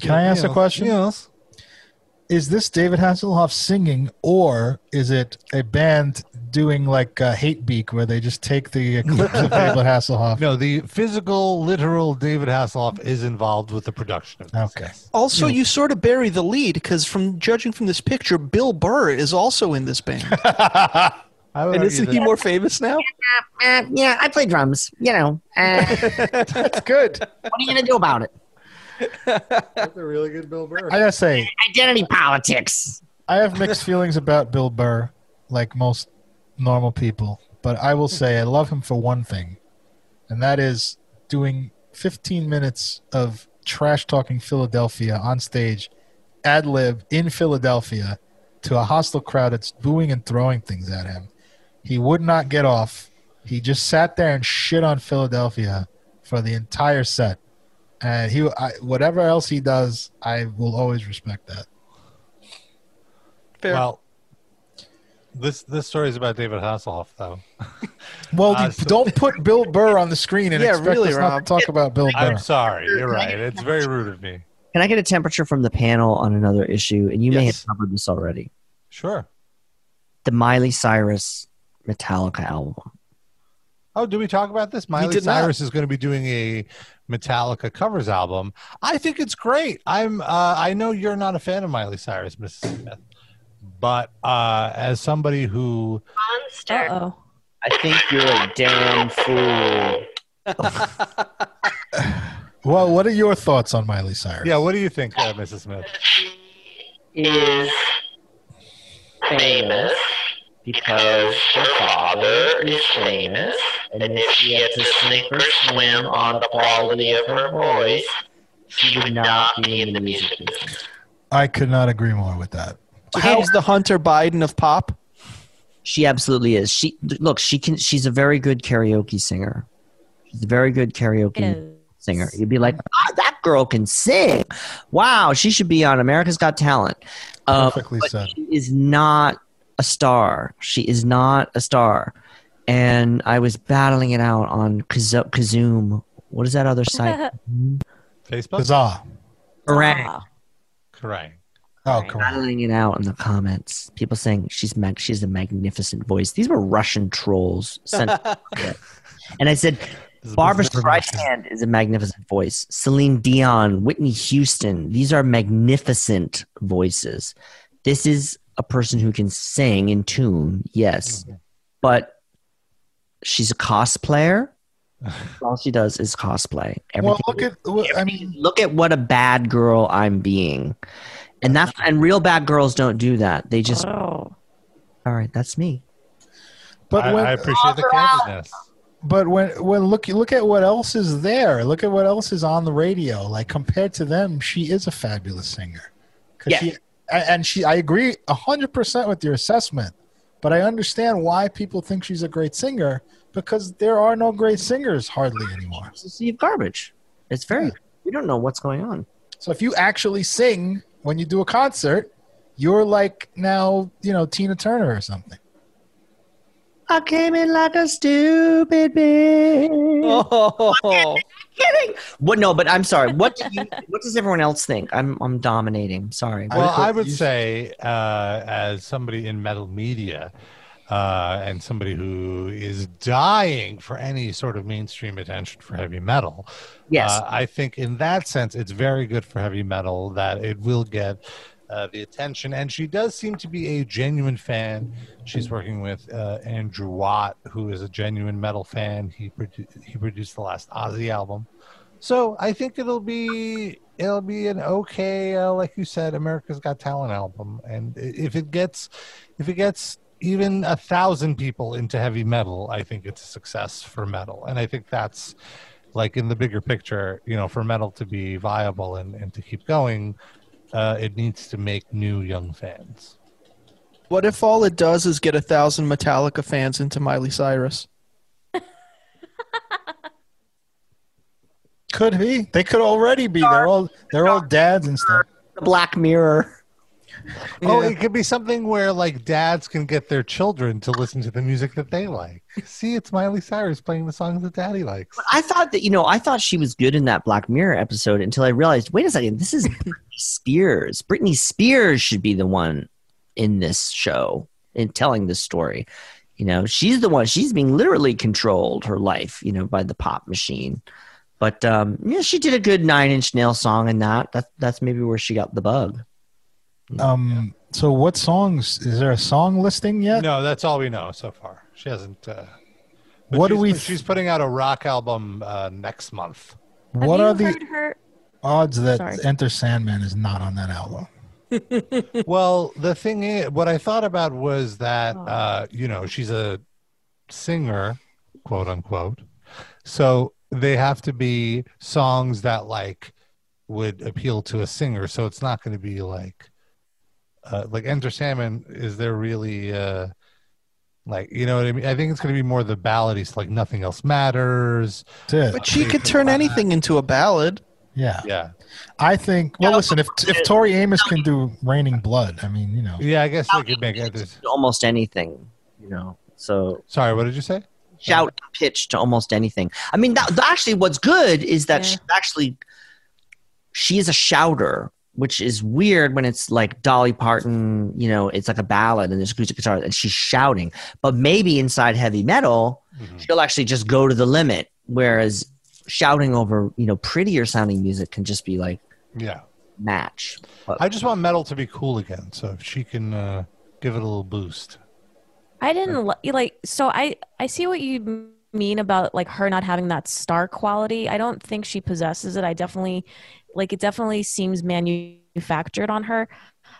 S4: Can I ask a question?
S2: Yes.
S4: Is this David Hasselhoff singing, or is it a band doing like uh, Hate Beak, where they just take the uh, clips of David Hasselhoff?
S2: No, the physical, literal David Hasselhoff is involved with the production of.
S4: Okay.
S5: Also, you sort of bury the lead because, from judging from this picture, Bill Burr is also in this band,
S2: I would
S5: and isn't
S2: that-
S5: he more famous now?
S10: Uh, yeah, I play drums. You know, uh,
S4: That's good.
S10: what are you gonna do about it?
S2: That's a really good Bill Burr.
S4: I gotta say,
S10: Identity politics.
S4: I have mixed feelings about Bill Burr, like most normal people. But I will say I love him for one thing, and that is doing 15 minutes of trash talking Philadelphia on stage, ad lib in Philadelphia, to a hostile crowd that's booing and throwing things at him. He would not get off. He just sat there and shit on Philadelphia for the entire set. And he, I, whatever else he does, I will always respect that.
S5: Fair.
S2: Well, this this story is about David Hasselhoff, though.
S4: Well,
S2: Uh, so-
S4: don't put Bill Burr on the screen and
S5: Yeah,
S4: expect
S5: really,
S4: us not to talk about Bill Burr.
S2: I'm sorry. You're right. It's very rude of me.
S3: Can I get a temperature from the panel on another issue? And you may have covered this already.
S2: Sure.
S3: The Miley Cyrus Metallica album.
S2: Oh, did we talk about this? Miley
S5: did not.
S2: Cyrus is going to be doing a Metallica covers album. I think it's great. I'm. Uh, I know you're not a fan of Miley Cyrus, Mrs. Smith, but uh, as somebody who
S6: Uh oh.
S3: I think you're a damn fool.
S4: Well, what are your thoughts on Miley Cyrus?
S2: Yeah, what do you think, uh, Mrs. Smith?
S3: Is famous because her father is famous, and if she had to sink or swim on the quality of her voice, she would not be in the music business.
S4: I could not agree more with that.
S5: How's the Hunter Biden of pop?
S3: She absolutely is. She look. She can. She's a very good karaoke singer. She's a very good karaoke singer. You'd be like, ah, that girl can sing. Wow, she should be on America's Got Talent. Um,
S4: Perfectly
S3: but
S4: said.
S3: She is not a star. She is not a star. And I was battling it out on Kazoom. What is that other site?
S2: Facebook?
S4: Huzzah.
S3: Kerrang.
S2: Correct.
S4: Oh, correct.
S3: Battling it out in the comments. People saying she's mag- she's a magnificent voice. These were Russian trolls. Sent and I said,
S2: This
S3: Barbara. Streisand is a magnificent voice. Celine Dion, Whitney Houston. These are magnificent voices. This is a person who can sing in tune, yes, mm-hmm. but she's a cosplayer. All she does is cosplay.
S4: Well, look at. well, I mean,
S3: look at what a bad girl I'm being, and that's and real bad girls don't do that. They just
S6: Oh.
S3: all right. That's me.
S4: but
S2: I,
S4: when,
S2: I appreciate the candidness.
S4: but when when look look at what else is there. Look at what else is on the radio. Like compared to them, she is a fabulous singer. 'Cause
S3: Yeah.
S4: she, a- and she, I agree hundred percent with your assessment. But I understand why people think she's a great singer because there are no great singers hardly anymore.
S3: It's a sea of garbage. It's very. We don't know what's going on.
S4: So if you actually sing when you do a concert, you're like now, you know, Tina Turner or something.
S3: I came in like a stupid bitch.
S5: Oh,
S3: Kidding. What? No, but I'm sorry. What do you? What does everyone else think? I'm I'm dominating. Sorry.
S4: I
S2: Well,
S4: thought
S2: I would
S4: you-
S2: say, uh, as somebody in metal media, uh, and somebody who is dying for any sort of mainstream attention for heavy metal,
S3: Yes.
S2: uh, I think in that sense, it's very good for heavy metal that it will get uh, the attention. And she does seem to be a genuine fan. She's working with uh, Andrew Watt, who is a genuine metal fan. He produ- he produced the last Ozzy album. So I think it'll be it'll be an okay, uh, like you said, America's Got Talent album. And if it gets if it gets even a thousand people into heavy metal, I think it's a success for metal. And I think that's like in the bigger picture, you know, for metal to be viable and, and to keep going, uh, it needs to make new young fans.
S5: what if all it does is get a thousand Metallica fans into Miley Cyrus?
S4: could be. They could already be. They're all they're all dads and stuff.
S3: The Black Mirror.
S2: Oh, it could be something where like dads can get their children to listen to the music that they like. See, it's Miley Cyrus playing the songs that daddy likes.
S3: I thought that you know I thought she was good in that Black Mirror episode until I realized wait a second this is Britney Spears. Britney Spears should be the one in this show in telling this story. You know she's the one she's being literally controlled her life you know by the pop machine. But um, yeah, she did a good Nine Inch Nail song in that. That that's maybe where she got the bug.
S4: Um. So what songs? Is there a song listing yet?
S2: No, that's all we know so far. She hasn't. Uh,
S4: What do
S2: she's-
S4: we-
S2: She's putting out a rock album uh, next month.
S4: What are the
S6: her?
S4: odds that
S6: Sorry.
S4: Enter Sandman is not on that album?
S2: well, the thing is, what I thought about was that
S6: Oh.
S2: uh, you know she's a singer, quote unquote. So they have to be songs that like would appeal to a singer. So it's not going to be like uh, like Enter Salmon. Is there really uh, like you know what I mean? I think it's going to be more the ballady, stuff, like nothing else matters.
S4: That's.
S5: But she could turn anything into a ballad.
S4: Yeah.
S2: Yeah,
S4: I think. Well, listen. If if Tori Amos can do "Raining Blood," I mean, you know,
S2: yeah. I guess they could make it.
S3: Almost anything, you know. So
S2: Sorry, what did you say?
S3: shout pitch to almost anything. I mean, that, actually, what's good is that
S6: Yeah.
S3: she's actually she is a shouter, which is weird when it's like Dolly Parton. You know, it's like a ballad and there's acoustic guitar and she's shouting. But maybe inside heavy metal, she'll actually just go to the limit. Whereas shouting over, you know, prettier sounding music can just be like
S2: Yeah.
S3: match. But
S2: I just want metal to be cool again. So if she can uh, give it a little boost.
S6: I didn't li- like. So I I see what you mean about like her not having that star quality. I don't think she possesses it. I definitely like it. Definitely seems manufactured on her.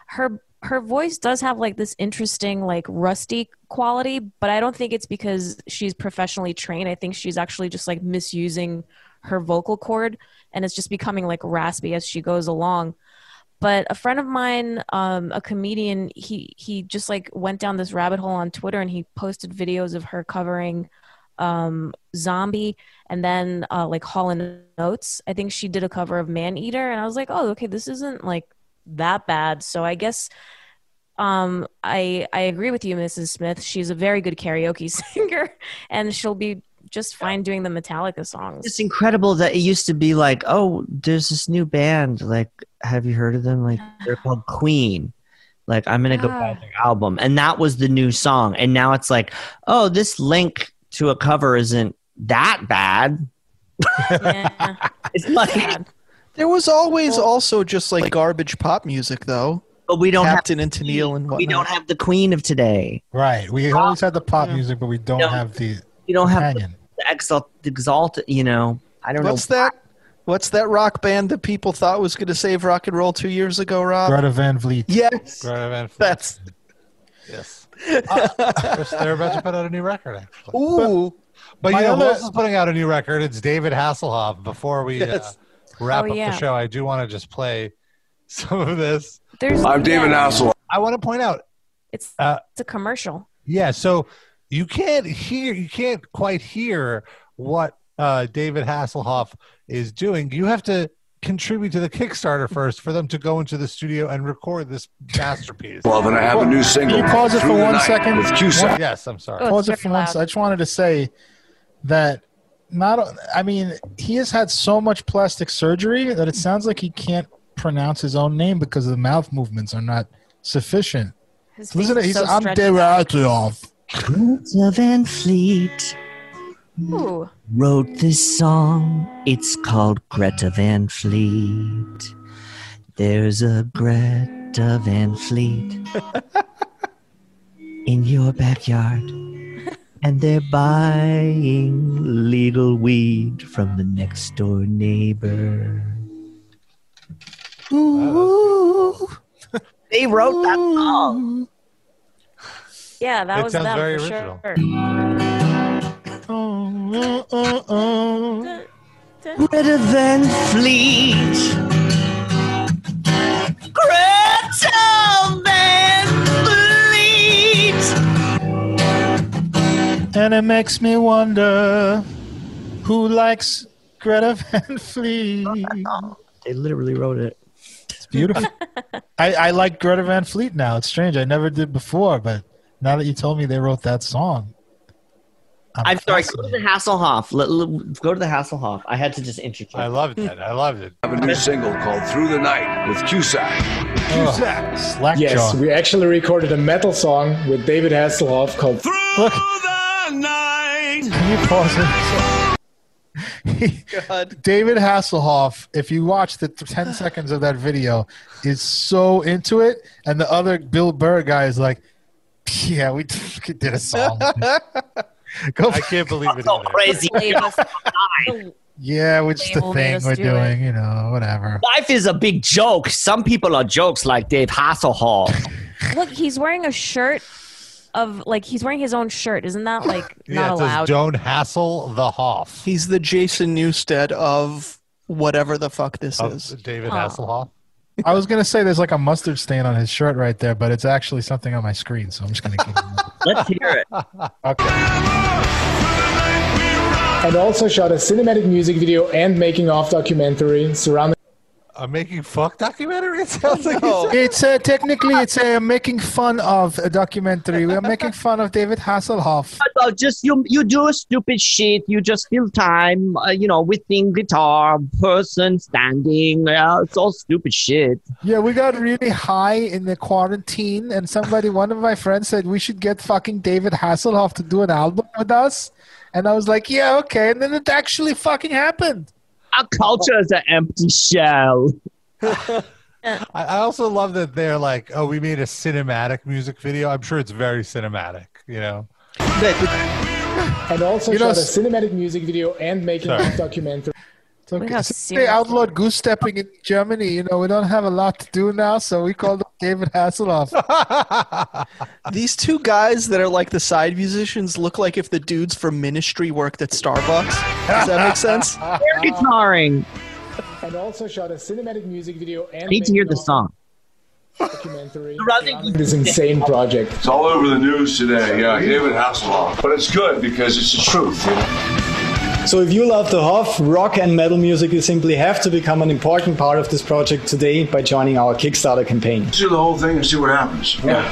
S6: Her her voice does have like this interesting like rusty quality, but I don't think it's because she's professionally trained. I think she's actually just like misusing her vocal cord, and it's just becoming like raspy as she goes along but a friend of mine um, a comedian he he just like went down this rabbit hole on twitter and he posted videos of her covering um, zombie and then uh, like hall and oates i think she did a cover of man eater and i was like oh okay this isn't like that bad so i guess um, I I agree with you, Mrs. Smith. She's a very good karaoke singer, and she'll be just fine doing the Metallica songs.
S3: it's incredible that it used to be like, oh, there's this new band. Like, have you heard of them? Like, they're called Queen. Like, I'm gonna go buy their album, and that was the new song. And now it's like, oh, this link to a cover isn't that bad.
S6: Yeah,
S3: It's like,
S6: bad.
S5: There was always also just like garbage pop music, though.
S3: but we don't have
S5: Captain and Tennille and
S3: we don't have the Queen of today.
S4: right? We always had the pop music, but we don't
S3: No.
S4: have the
S3: We don't have the,
S4: companion.
S3: the exalt, exalt. You know, I don't
S5: What's
S3: know.
S5: that? What's that rock band that people thought was going to save rock and roll two years ago, Rob?
S4: Greta Van Fleet.
S5: Yes,
S2: Greta Van Fleet.
S5: that's
S2: yes. They're about to put out a new record, actually.
S5: ooh.
S2: But
S4: My
S2: you know who else is putting out a new record? It's David Hasselhoff. Before we
S5: Yes.
S2: uh, wrap
S6: Oh,
S2: up
S6: yeah.
S2: the show, I do want to just play some of this.
S6: There's
S11: I'm David
S6: yeah,
S11: Hasselhoff.
S2: I want to point out,
S6: It's
S2: Uh,
S6: it's a commercial.
S2: yeah. So you can't hear, you can't quite hear what uh, David Hasselhoff is doing. You have to contribute to the Kickstarter first for them to go into the studio and record this masterpiece.
S11: Well, then I have a new single.
S4: Can you pause it for
S11: the
S4: one
S11: Night
S4: second?
S11: With Cusack.
S2: yes, I'm sorry.
S6: Oh,
S4: Pause it for one.
S6: loud.
S4: sec. I just wanted to say that not. I mean, he has had so much plastic surgery that it sounds like he can't pronounce his own name because the mouth movements are not sufficient.
S6: His
S4: Listen, to, he's
S6: so
S4: I'm
S6: stretchy.
S4: David Hasselhoff.
S3: Van Fleet
S6: Ooh,
S3: wrote this song. It's called Greta Van Fleet. There's a Greta Van Fleet in your backyard, and they're buying legal weed from the next door neighbor. Ooh. they wrote that song.
S6: yeah, that
S2: It
S6: was
S2: sounds
S6: them
S2: very
S6: for
S2: original.
S6: sure.
S4: Oh, oh, oh, oh.
S3: Greta Van Fleet. Greta Van Fleet.
S4: And it makes me wonder who likes Greta Van Fleet.
S3: They literally wrote it.
S4: It's beautiful. I, I like Greta Van Fleet now. It's strange. I never did before, but now that you told me they wrote that song, I'm,
S3: I'm sorry. Go to the Hasselhoff. Let, let- go to the Hasselhoff. I had to just interject.
S2: I loved that. I loved it.
S11: I have a new single called Through the Night with Cusack.
S4: Oh, slack
S12: Yes,
S4: jaw.
S12: we actually recorded a metal song with David Hasselhoff called
S4: Look,
S11: the night.
S4: can you pause it?
S5: God.
S4: David Hasselhoff, if you watch the 10 seconds of that video, is so into it. And the other Bill Burr guy is like, yeah, we did a song. Go,
S2: I can't believe it.
S3: So
S2: either.
S3: crazy.
S4: yeah, which is the thing we're
S6: do
S4: doing, you know, whatever.
S3: Life is a big joke. Some people are jokes like Dave Hasselhoff.
S6: Look, he's wearing a shirt of like he's wearing his own shirt. Isn't that like
S2: Yeah,
S6: not
S2: it says,
S6: allowed?
S2: don't hassle the Hoff.
S5: He's the Jason Newsted of whatever the fuck this
S2: Of
S5: is.
S2: David. Hasselhoff.
S4: I was going to say there's like a mustard stain on his shirt right there, but it's actually something on my screen, so I'm just going to keep it.
S3: Let's hear it.
S4: Okay.
S12: and also shot a cinematic music video and making of documentary surrounding
S2: A making fuck documentary? It sounds like
S5: No.
S4: It's uh, technically it's a making fun of a documentary. We're making fun of David Hasselhoff.
S3: Uh, just you, you do stupid shit. You just fill time, uh, you know, with thing guitar, person standing. Uh, it's all stupid shit.
S4: Yeah, we got really high in the quarantine, and somebody, one of my friends, said we should get fucking David Hasselhoff to do an album with us. And I was like, yeah, okay. And then it actually fucking happened.
S3: Our culture is an empty shell.
S2: I I also love that they're like, oh, we made a cinematic music video. I'm sure it's very cinematic, you know.
S12: and also
S4: You know,
S12: shot a
S4: s-
S12: cinematic music video and making
S2: Sorry.
S12: of documentary
S4: So
S6: Look how
S4: since they outlawed goose stepping in Germany. You know, we don't have a lot to do now, so we called up David Hasselhoff.
S5: These two guys that are like the side musicians look like if the dudes from Ministry worked at Starbucks. Does that make sense?
S3: Air guitaring.
S12: and also shot a cinematic music video and
S3: I need to hear the song.
S12: documentary
S3: Surrounding-
S12: surrounding this insane project.
S11: It's all over the news today. Yeah, David Hasselhoff. But it's good because it's the truth. You know?
S13: So if you love the Hoff, rock and metal music, you simply have to become an important part of this project today by joining our Kickstarter campaign.
S11: Do the whole thing and see what happens. Yeah.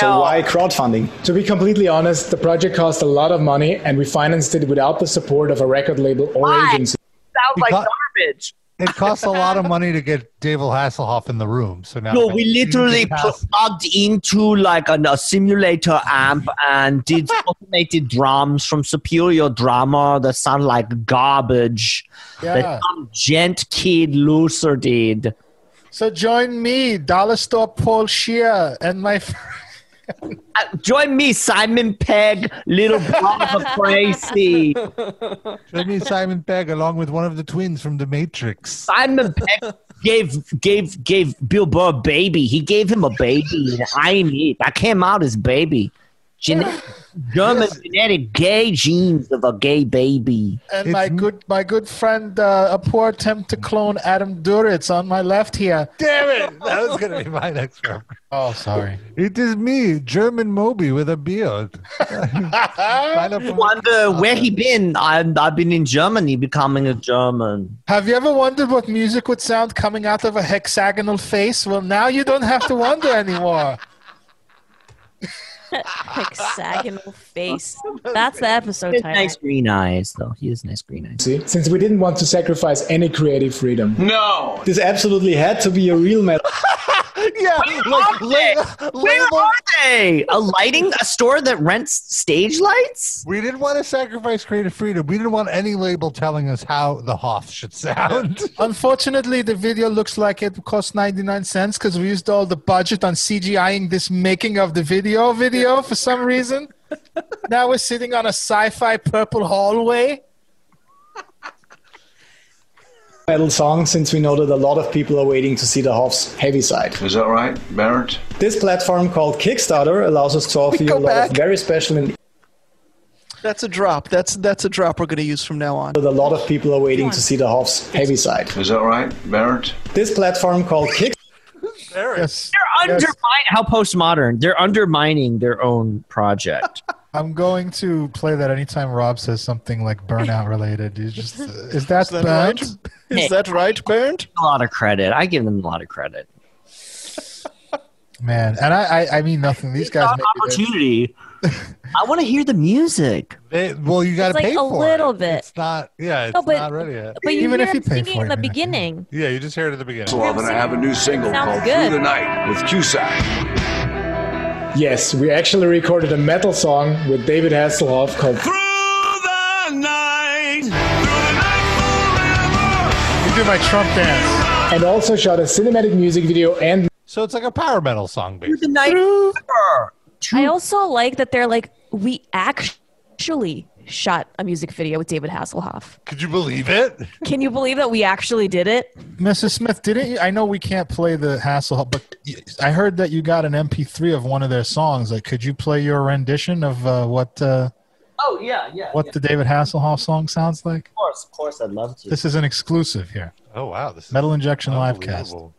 S13: So why crowdfunding?
S12: To be completely honest, the project cost a lot of money and we financed it without the support of a record label or
S3: Why?
S12: agency.
S3: Sounds like garbage.
S2: It costs a lot of money to get David Hasselhoff in the room. So now
S3: No, we literally
S2: David
S3: pl-
S2: Hass-
S3: plugged into like an, a simulator amp and did automated drums from Superior Drummer that sound like garbage.
S4: Yeah.
S3: That some gent kid loser did.
S4: So join me, Dollar Store Paul Scheer, and my.
S3: Uh, Uh, join me, Simon Pegg, little brother crazy.
S2: Join me, Simon Pegg, along with one of the twins from The Matrix.
S3: Simon Pegg gave gave gave Bill Burr a baby. He gave him a baby, and I ain't it. I came out as baby. Gene- German genetic gay genes of a gay baby.
S4: and my good my good friend uh, a poor attempt to clone Adam Duritz on my left here.
S2: Damn it! That was going to be my next reference.
S4: Oh, sorry.
S2: It is me, German Moby with a beard. Sign up for
S3: Wonder where he been? I've, I've been in Germany becoming a German.
S4: Have you ever wondered what music would sound coming out of a hexagonal face? Well, now you don't have to wonder anymore.
S6: Hexagonal face. That's the episode title.
S3: nice green eyes, though. He has nice green eyes.
S12: See? Since we didn't want to sacrifice any creative freedom.
S11: No.
S13: This absolutely had to be a real metal.
S2: yeah, like,
S3: Where
S2: label-
S3: are they? A lighting a store that rents stage lights?
S2: We didn't want to sacrifice creative freedom. We didn't want any label telling us how the Hoff should sound.
S4: Unfortunately, the video looks like it cost 99 cents because we used all the budget on CGIing this making of the video video for some reason. now we're sitting on a sci-fi purple hallway.
S13: Metal song since we know that a lot of people are waiting to see the Hoff's heavy side.
S11: Is that right, Barrett?
S13: This platform called Kickstarter allows us to offer you a lot
S5: back.
S13: of very special and
S5: That's a drop. That's that's a drop we're going to use from now on.
S13: that a lot of people are waiting to see the Hoff's heavy side.
S11: Is that right, Barrett?
S13: This platform called Kickstarter
S4: Yes.
S3: They're undermining how postmodern. They're undermining their own project.
S4: I'm going to play that anytime Rob says something like burnout related. You just is that,
S5: Is that
S4: bad?
S5: right? Is that right, Bernd?
S3: A lot of credit. I give them a lot of credit.
S4: Man, and I, I, I mean nothing. These guys make it.
S3: opportunity. I want to hear the music.
S2: They, well, you got to
S6: It's like
S2: pay
S6: a
S2: for
S6: little
S2: it.
S6: bit.
S2: It's not. Yeah, it's
S6: No, but-
S2: not ready yet.
S6: But you
S4: Even
S6: hear
S4: if you
S6: him
S4: pay
S6: singing
S4: for
S6: in the beginning.
S2: Yeah, you just hear it at the beginning.
S11: Love, and I have a new single
S6: Sounds
S11: called
S6: good.
S11: Through the Night with Cusack.
S12: Yes, we actually recorded a metal song with David Hasselhoff called
S11: Through the night, Through the night forever.
S4: You do my Trump dance.
S12: and also shot a cinematic music video and
S2: So it's like a power metal song, basically.
S3: The night.
S6: I also like that they're like, we actually shot a music video with David Hasselhoff.
S2: Could you believe it?
S6: Can you believe that we actually did it?
S4: Mrs. Smith, didn't you? I know we can't play the Hasselhoff, but I heard that you got an MP3 of one of their songs. Like, could you play your rendition of uh, what uh,
S3: Oh yeah, yeah.
S4: what the David Hasselhoff song sounds like?
S3: Of course, of course, I'd love to.
S4: This is an exclusive here.
S2: Oh wow, this is
S4: Metal Injection Livecast.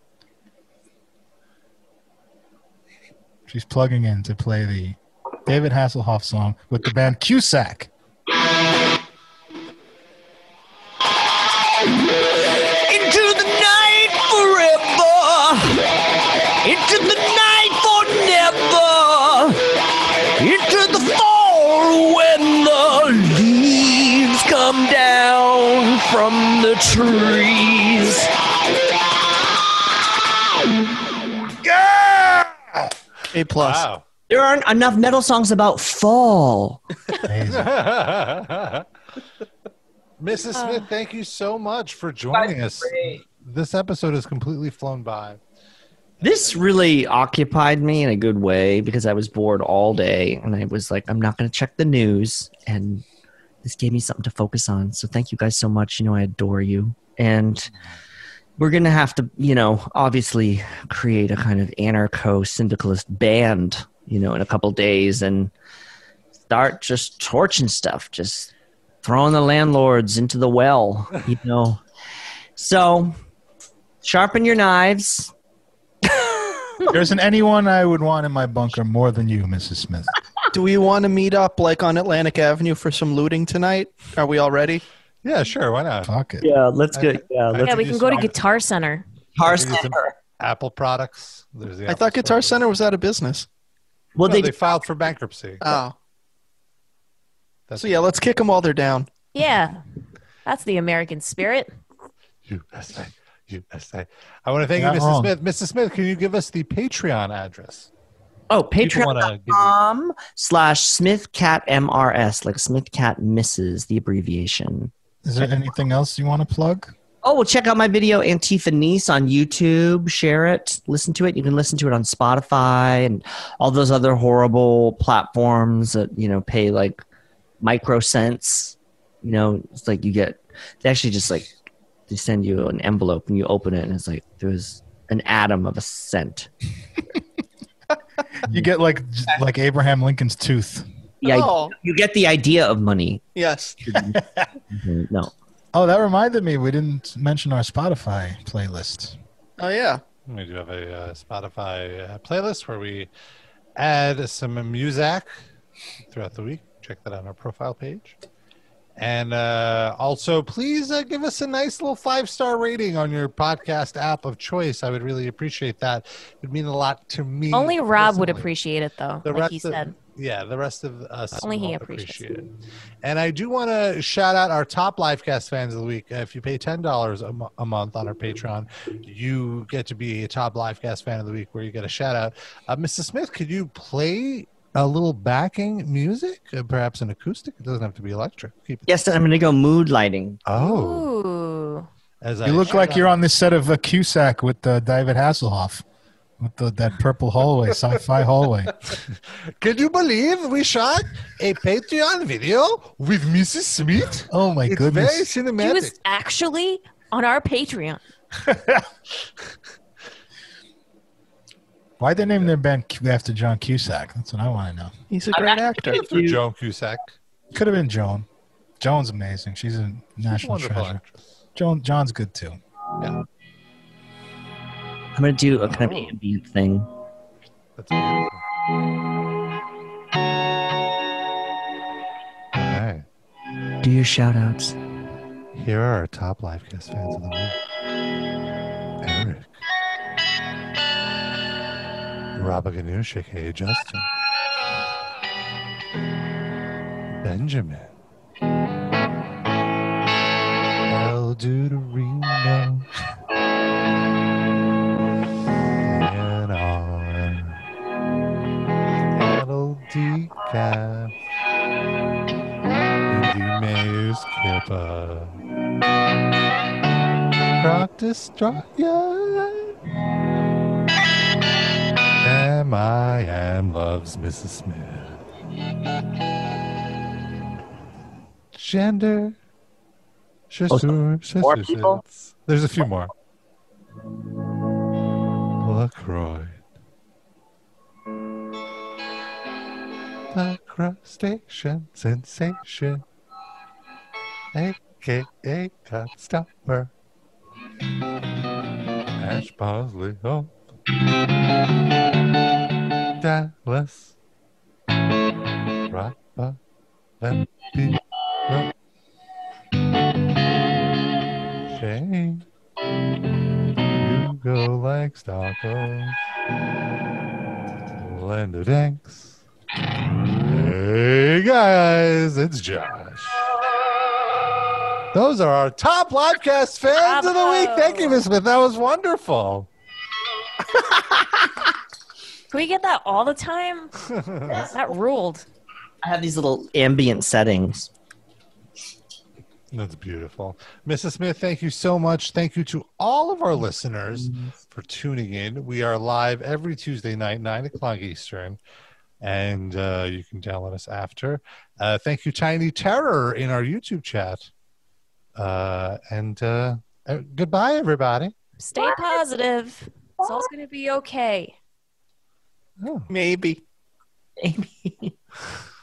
S4: She's plugging in to play the David Hasselhoff song with the band Cusack.
S9: Into the night forever. Into the night. Into the fall when the leaves come down from the trees.
S5: A plus.
S2: Wow.
S3: There aren't enough metal songs about fall.
S2: Mrs.
S6: Uh.
S2: Smith, thank you so much for joining us. This episode has completely flown by.
S3: This really occupied me in a good way because I was bored all day and I was like, I'm not going to check the news. And this gave me something to focus on. So thank you guys so much. You know, I adore you. And we're going to have to, you know, obviously create a kind of anarcho syndicalist band, you know, in a couple days and start just torching stuff, just throwing the landlords into the well, you know. So sharpen your knives.
S4: There isn't anyone I would want in my bunker more than you, Mrs. Smith.
S5: Do we want to meet up like on Atlantic Avenue for some looting tonight? Are we all ready?
S2: Yeah, sure. Why not?
S4: Fuck it.
S3: Yeah, let's
S2: get-
S3: yeah,
S2: let's
S6: yeah, we can go to Guitar Center.
S3: Guitar
S2: Give you some
S3: Center.
S2: Apple products. There's the
S5: I
S2: Apple
S5: thought Guitar
S2: Store.
S5: Center was out of business.
S3: Well,
S2: No,
S3: they,
S2: they filed for bankruptcy.
S5: Oh.
S2: That's
S5: So yeah, let's kick them while they're down.
S6: Yeah, that's the American spirit.
S2: USA. USA. I want to thank
S4: You're
S2: you, Mrs.
S4: wrong.
S2: Smith. Mrs. Smith, can you give us the Patreon address?
S3: oh,
S2: People wanna give you-
S3: patreon.com slash smithcatmrs, like Smithcat misses the abbreviation.
S4: Is there anything else you want to plug?
S3: Oh, well, check out my video Antifa Niece on YouTube. Share it. Listen to it. You can listen to it on Spotify and all those other horrible platforms that, you know, pay like micro cents. You know, it's like you get, they actually just like, they send you an envelope and you open it and it's like there's an atom of a cent.
S4: You get like like Abraham Lincoln's tooth.
S3: Yeah,
S5: Oh.
S3: you get the idea of money.
S5: Yes.
S3: No.
S4: Oh, that reminded me. We didn't mention our Spotify playlist.
S5: Oh yeah.
S2: We do have a uh, Spotify uh, playlist where we add some music throughout the week. Check that on our profile page. And uh, also, please uh, give us a nice little five star rating on your podcast app of choice. I would really appreciate that. It would mean a lot to me.
S6: Only Rob would appreciate it, though.
S2: The
S6: like
S2: rest
S6: he
S2: of-
S6: said.
S2: Yeah, the rest of us
S6: Only he appreciates
S2: appreciate it. And I do want to shout out our top Livecast fans of the week. Uh, If you pay ten dollars a mo- a month on our Patreon, you get to be a top Livecast fan of the week, where you get a shout out. Uh, Mrs. Smith, could you play a little backing music, uh, perhaps an acoustic? It doesn't have to be electric. Keep.
S3: Yes, I'm going to go mood lighting.
S2: Oh,
S6: Ooh.
S2: as
S4: You look like you're on this set of a Cusack with uh, David Hasselhoff, with the, that purple hallway, sci-fi hallway.
S2: Can you believe we shot a Patreon video with Mrs. Smith?
S4: Oh my
S2: it's
S4: goodness!
S2: very
S6: She
S2: cinematic.
S6: was actually on our Patreon.
S4: Why'd they name their band Q- after John Cusack? That's what I want to know.
S5: He's a great actor.
S2: Through Joan Cusack.
S4: Could have been Joan. Joan's amazing. She's a national
S2: Wonderful
S4: treasure.
S2: actress.
S4: Joan, John's good too.
S2: Yeah,
S3: I'm going to do a kind of ambient thing.
S2: that's beautiful.
S3: do your shout outs.
S2: Here are our top Livecast fans of the week Eric, Rabba Ganoush, aka Justin, Benjamin, El Deuterino, Decaf, Indy Mayor's Kippa. Croc Destroyer. Am I am loves Mrs. Smith. Gender.
S3: Oh, so
S2: Chasseur,
S3: more people?
S2: There's a few more. LaCroix. The crustacean sensation. AKA cut stopper. Ash Bosley Hope. Dallas. Rappa. Lempi. Shane. Hugo like Stockholm. Linda Danks. Hey guys, it's Josh. Those are our top livecast fans of the week. Thank you, Miss Smith. That was wonderful.
S6: Can we get that all the time? that ruled.
S3: I have these little ambient settings.
S2: That's beautiful. Mrs. Smith, thank you so much. Thank you to all of our listeners for tuning in. We are live every Tuesday night, 9 o'clock Eastern, and uh, you can download us after. Uh, thank you, Tiny Terror, in our YouTube chat. Uh, and uh, uh, goodbye, everybody.
S6: Stay positive. It's all going to be okay.
S5: Maybe.
S3: Maybe.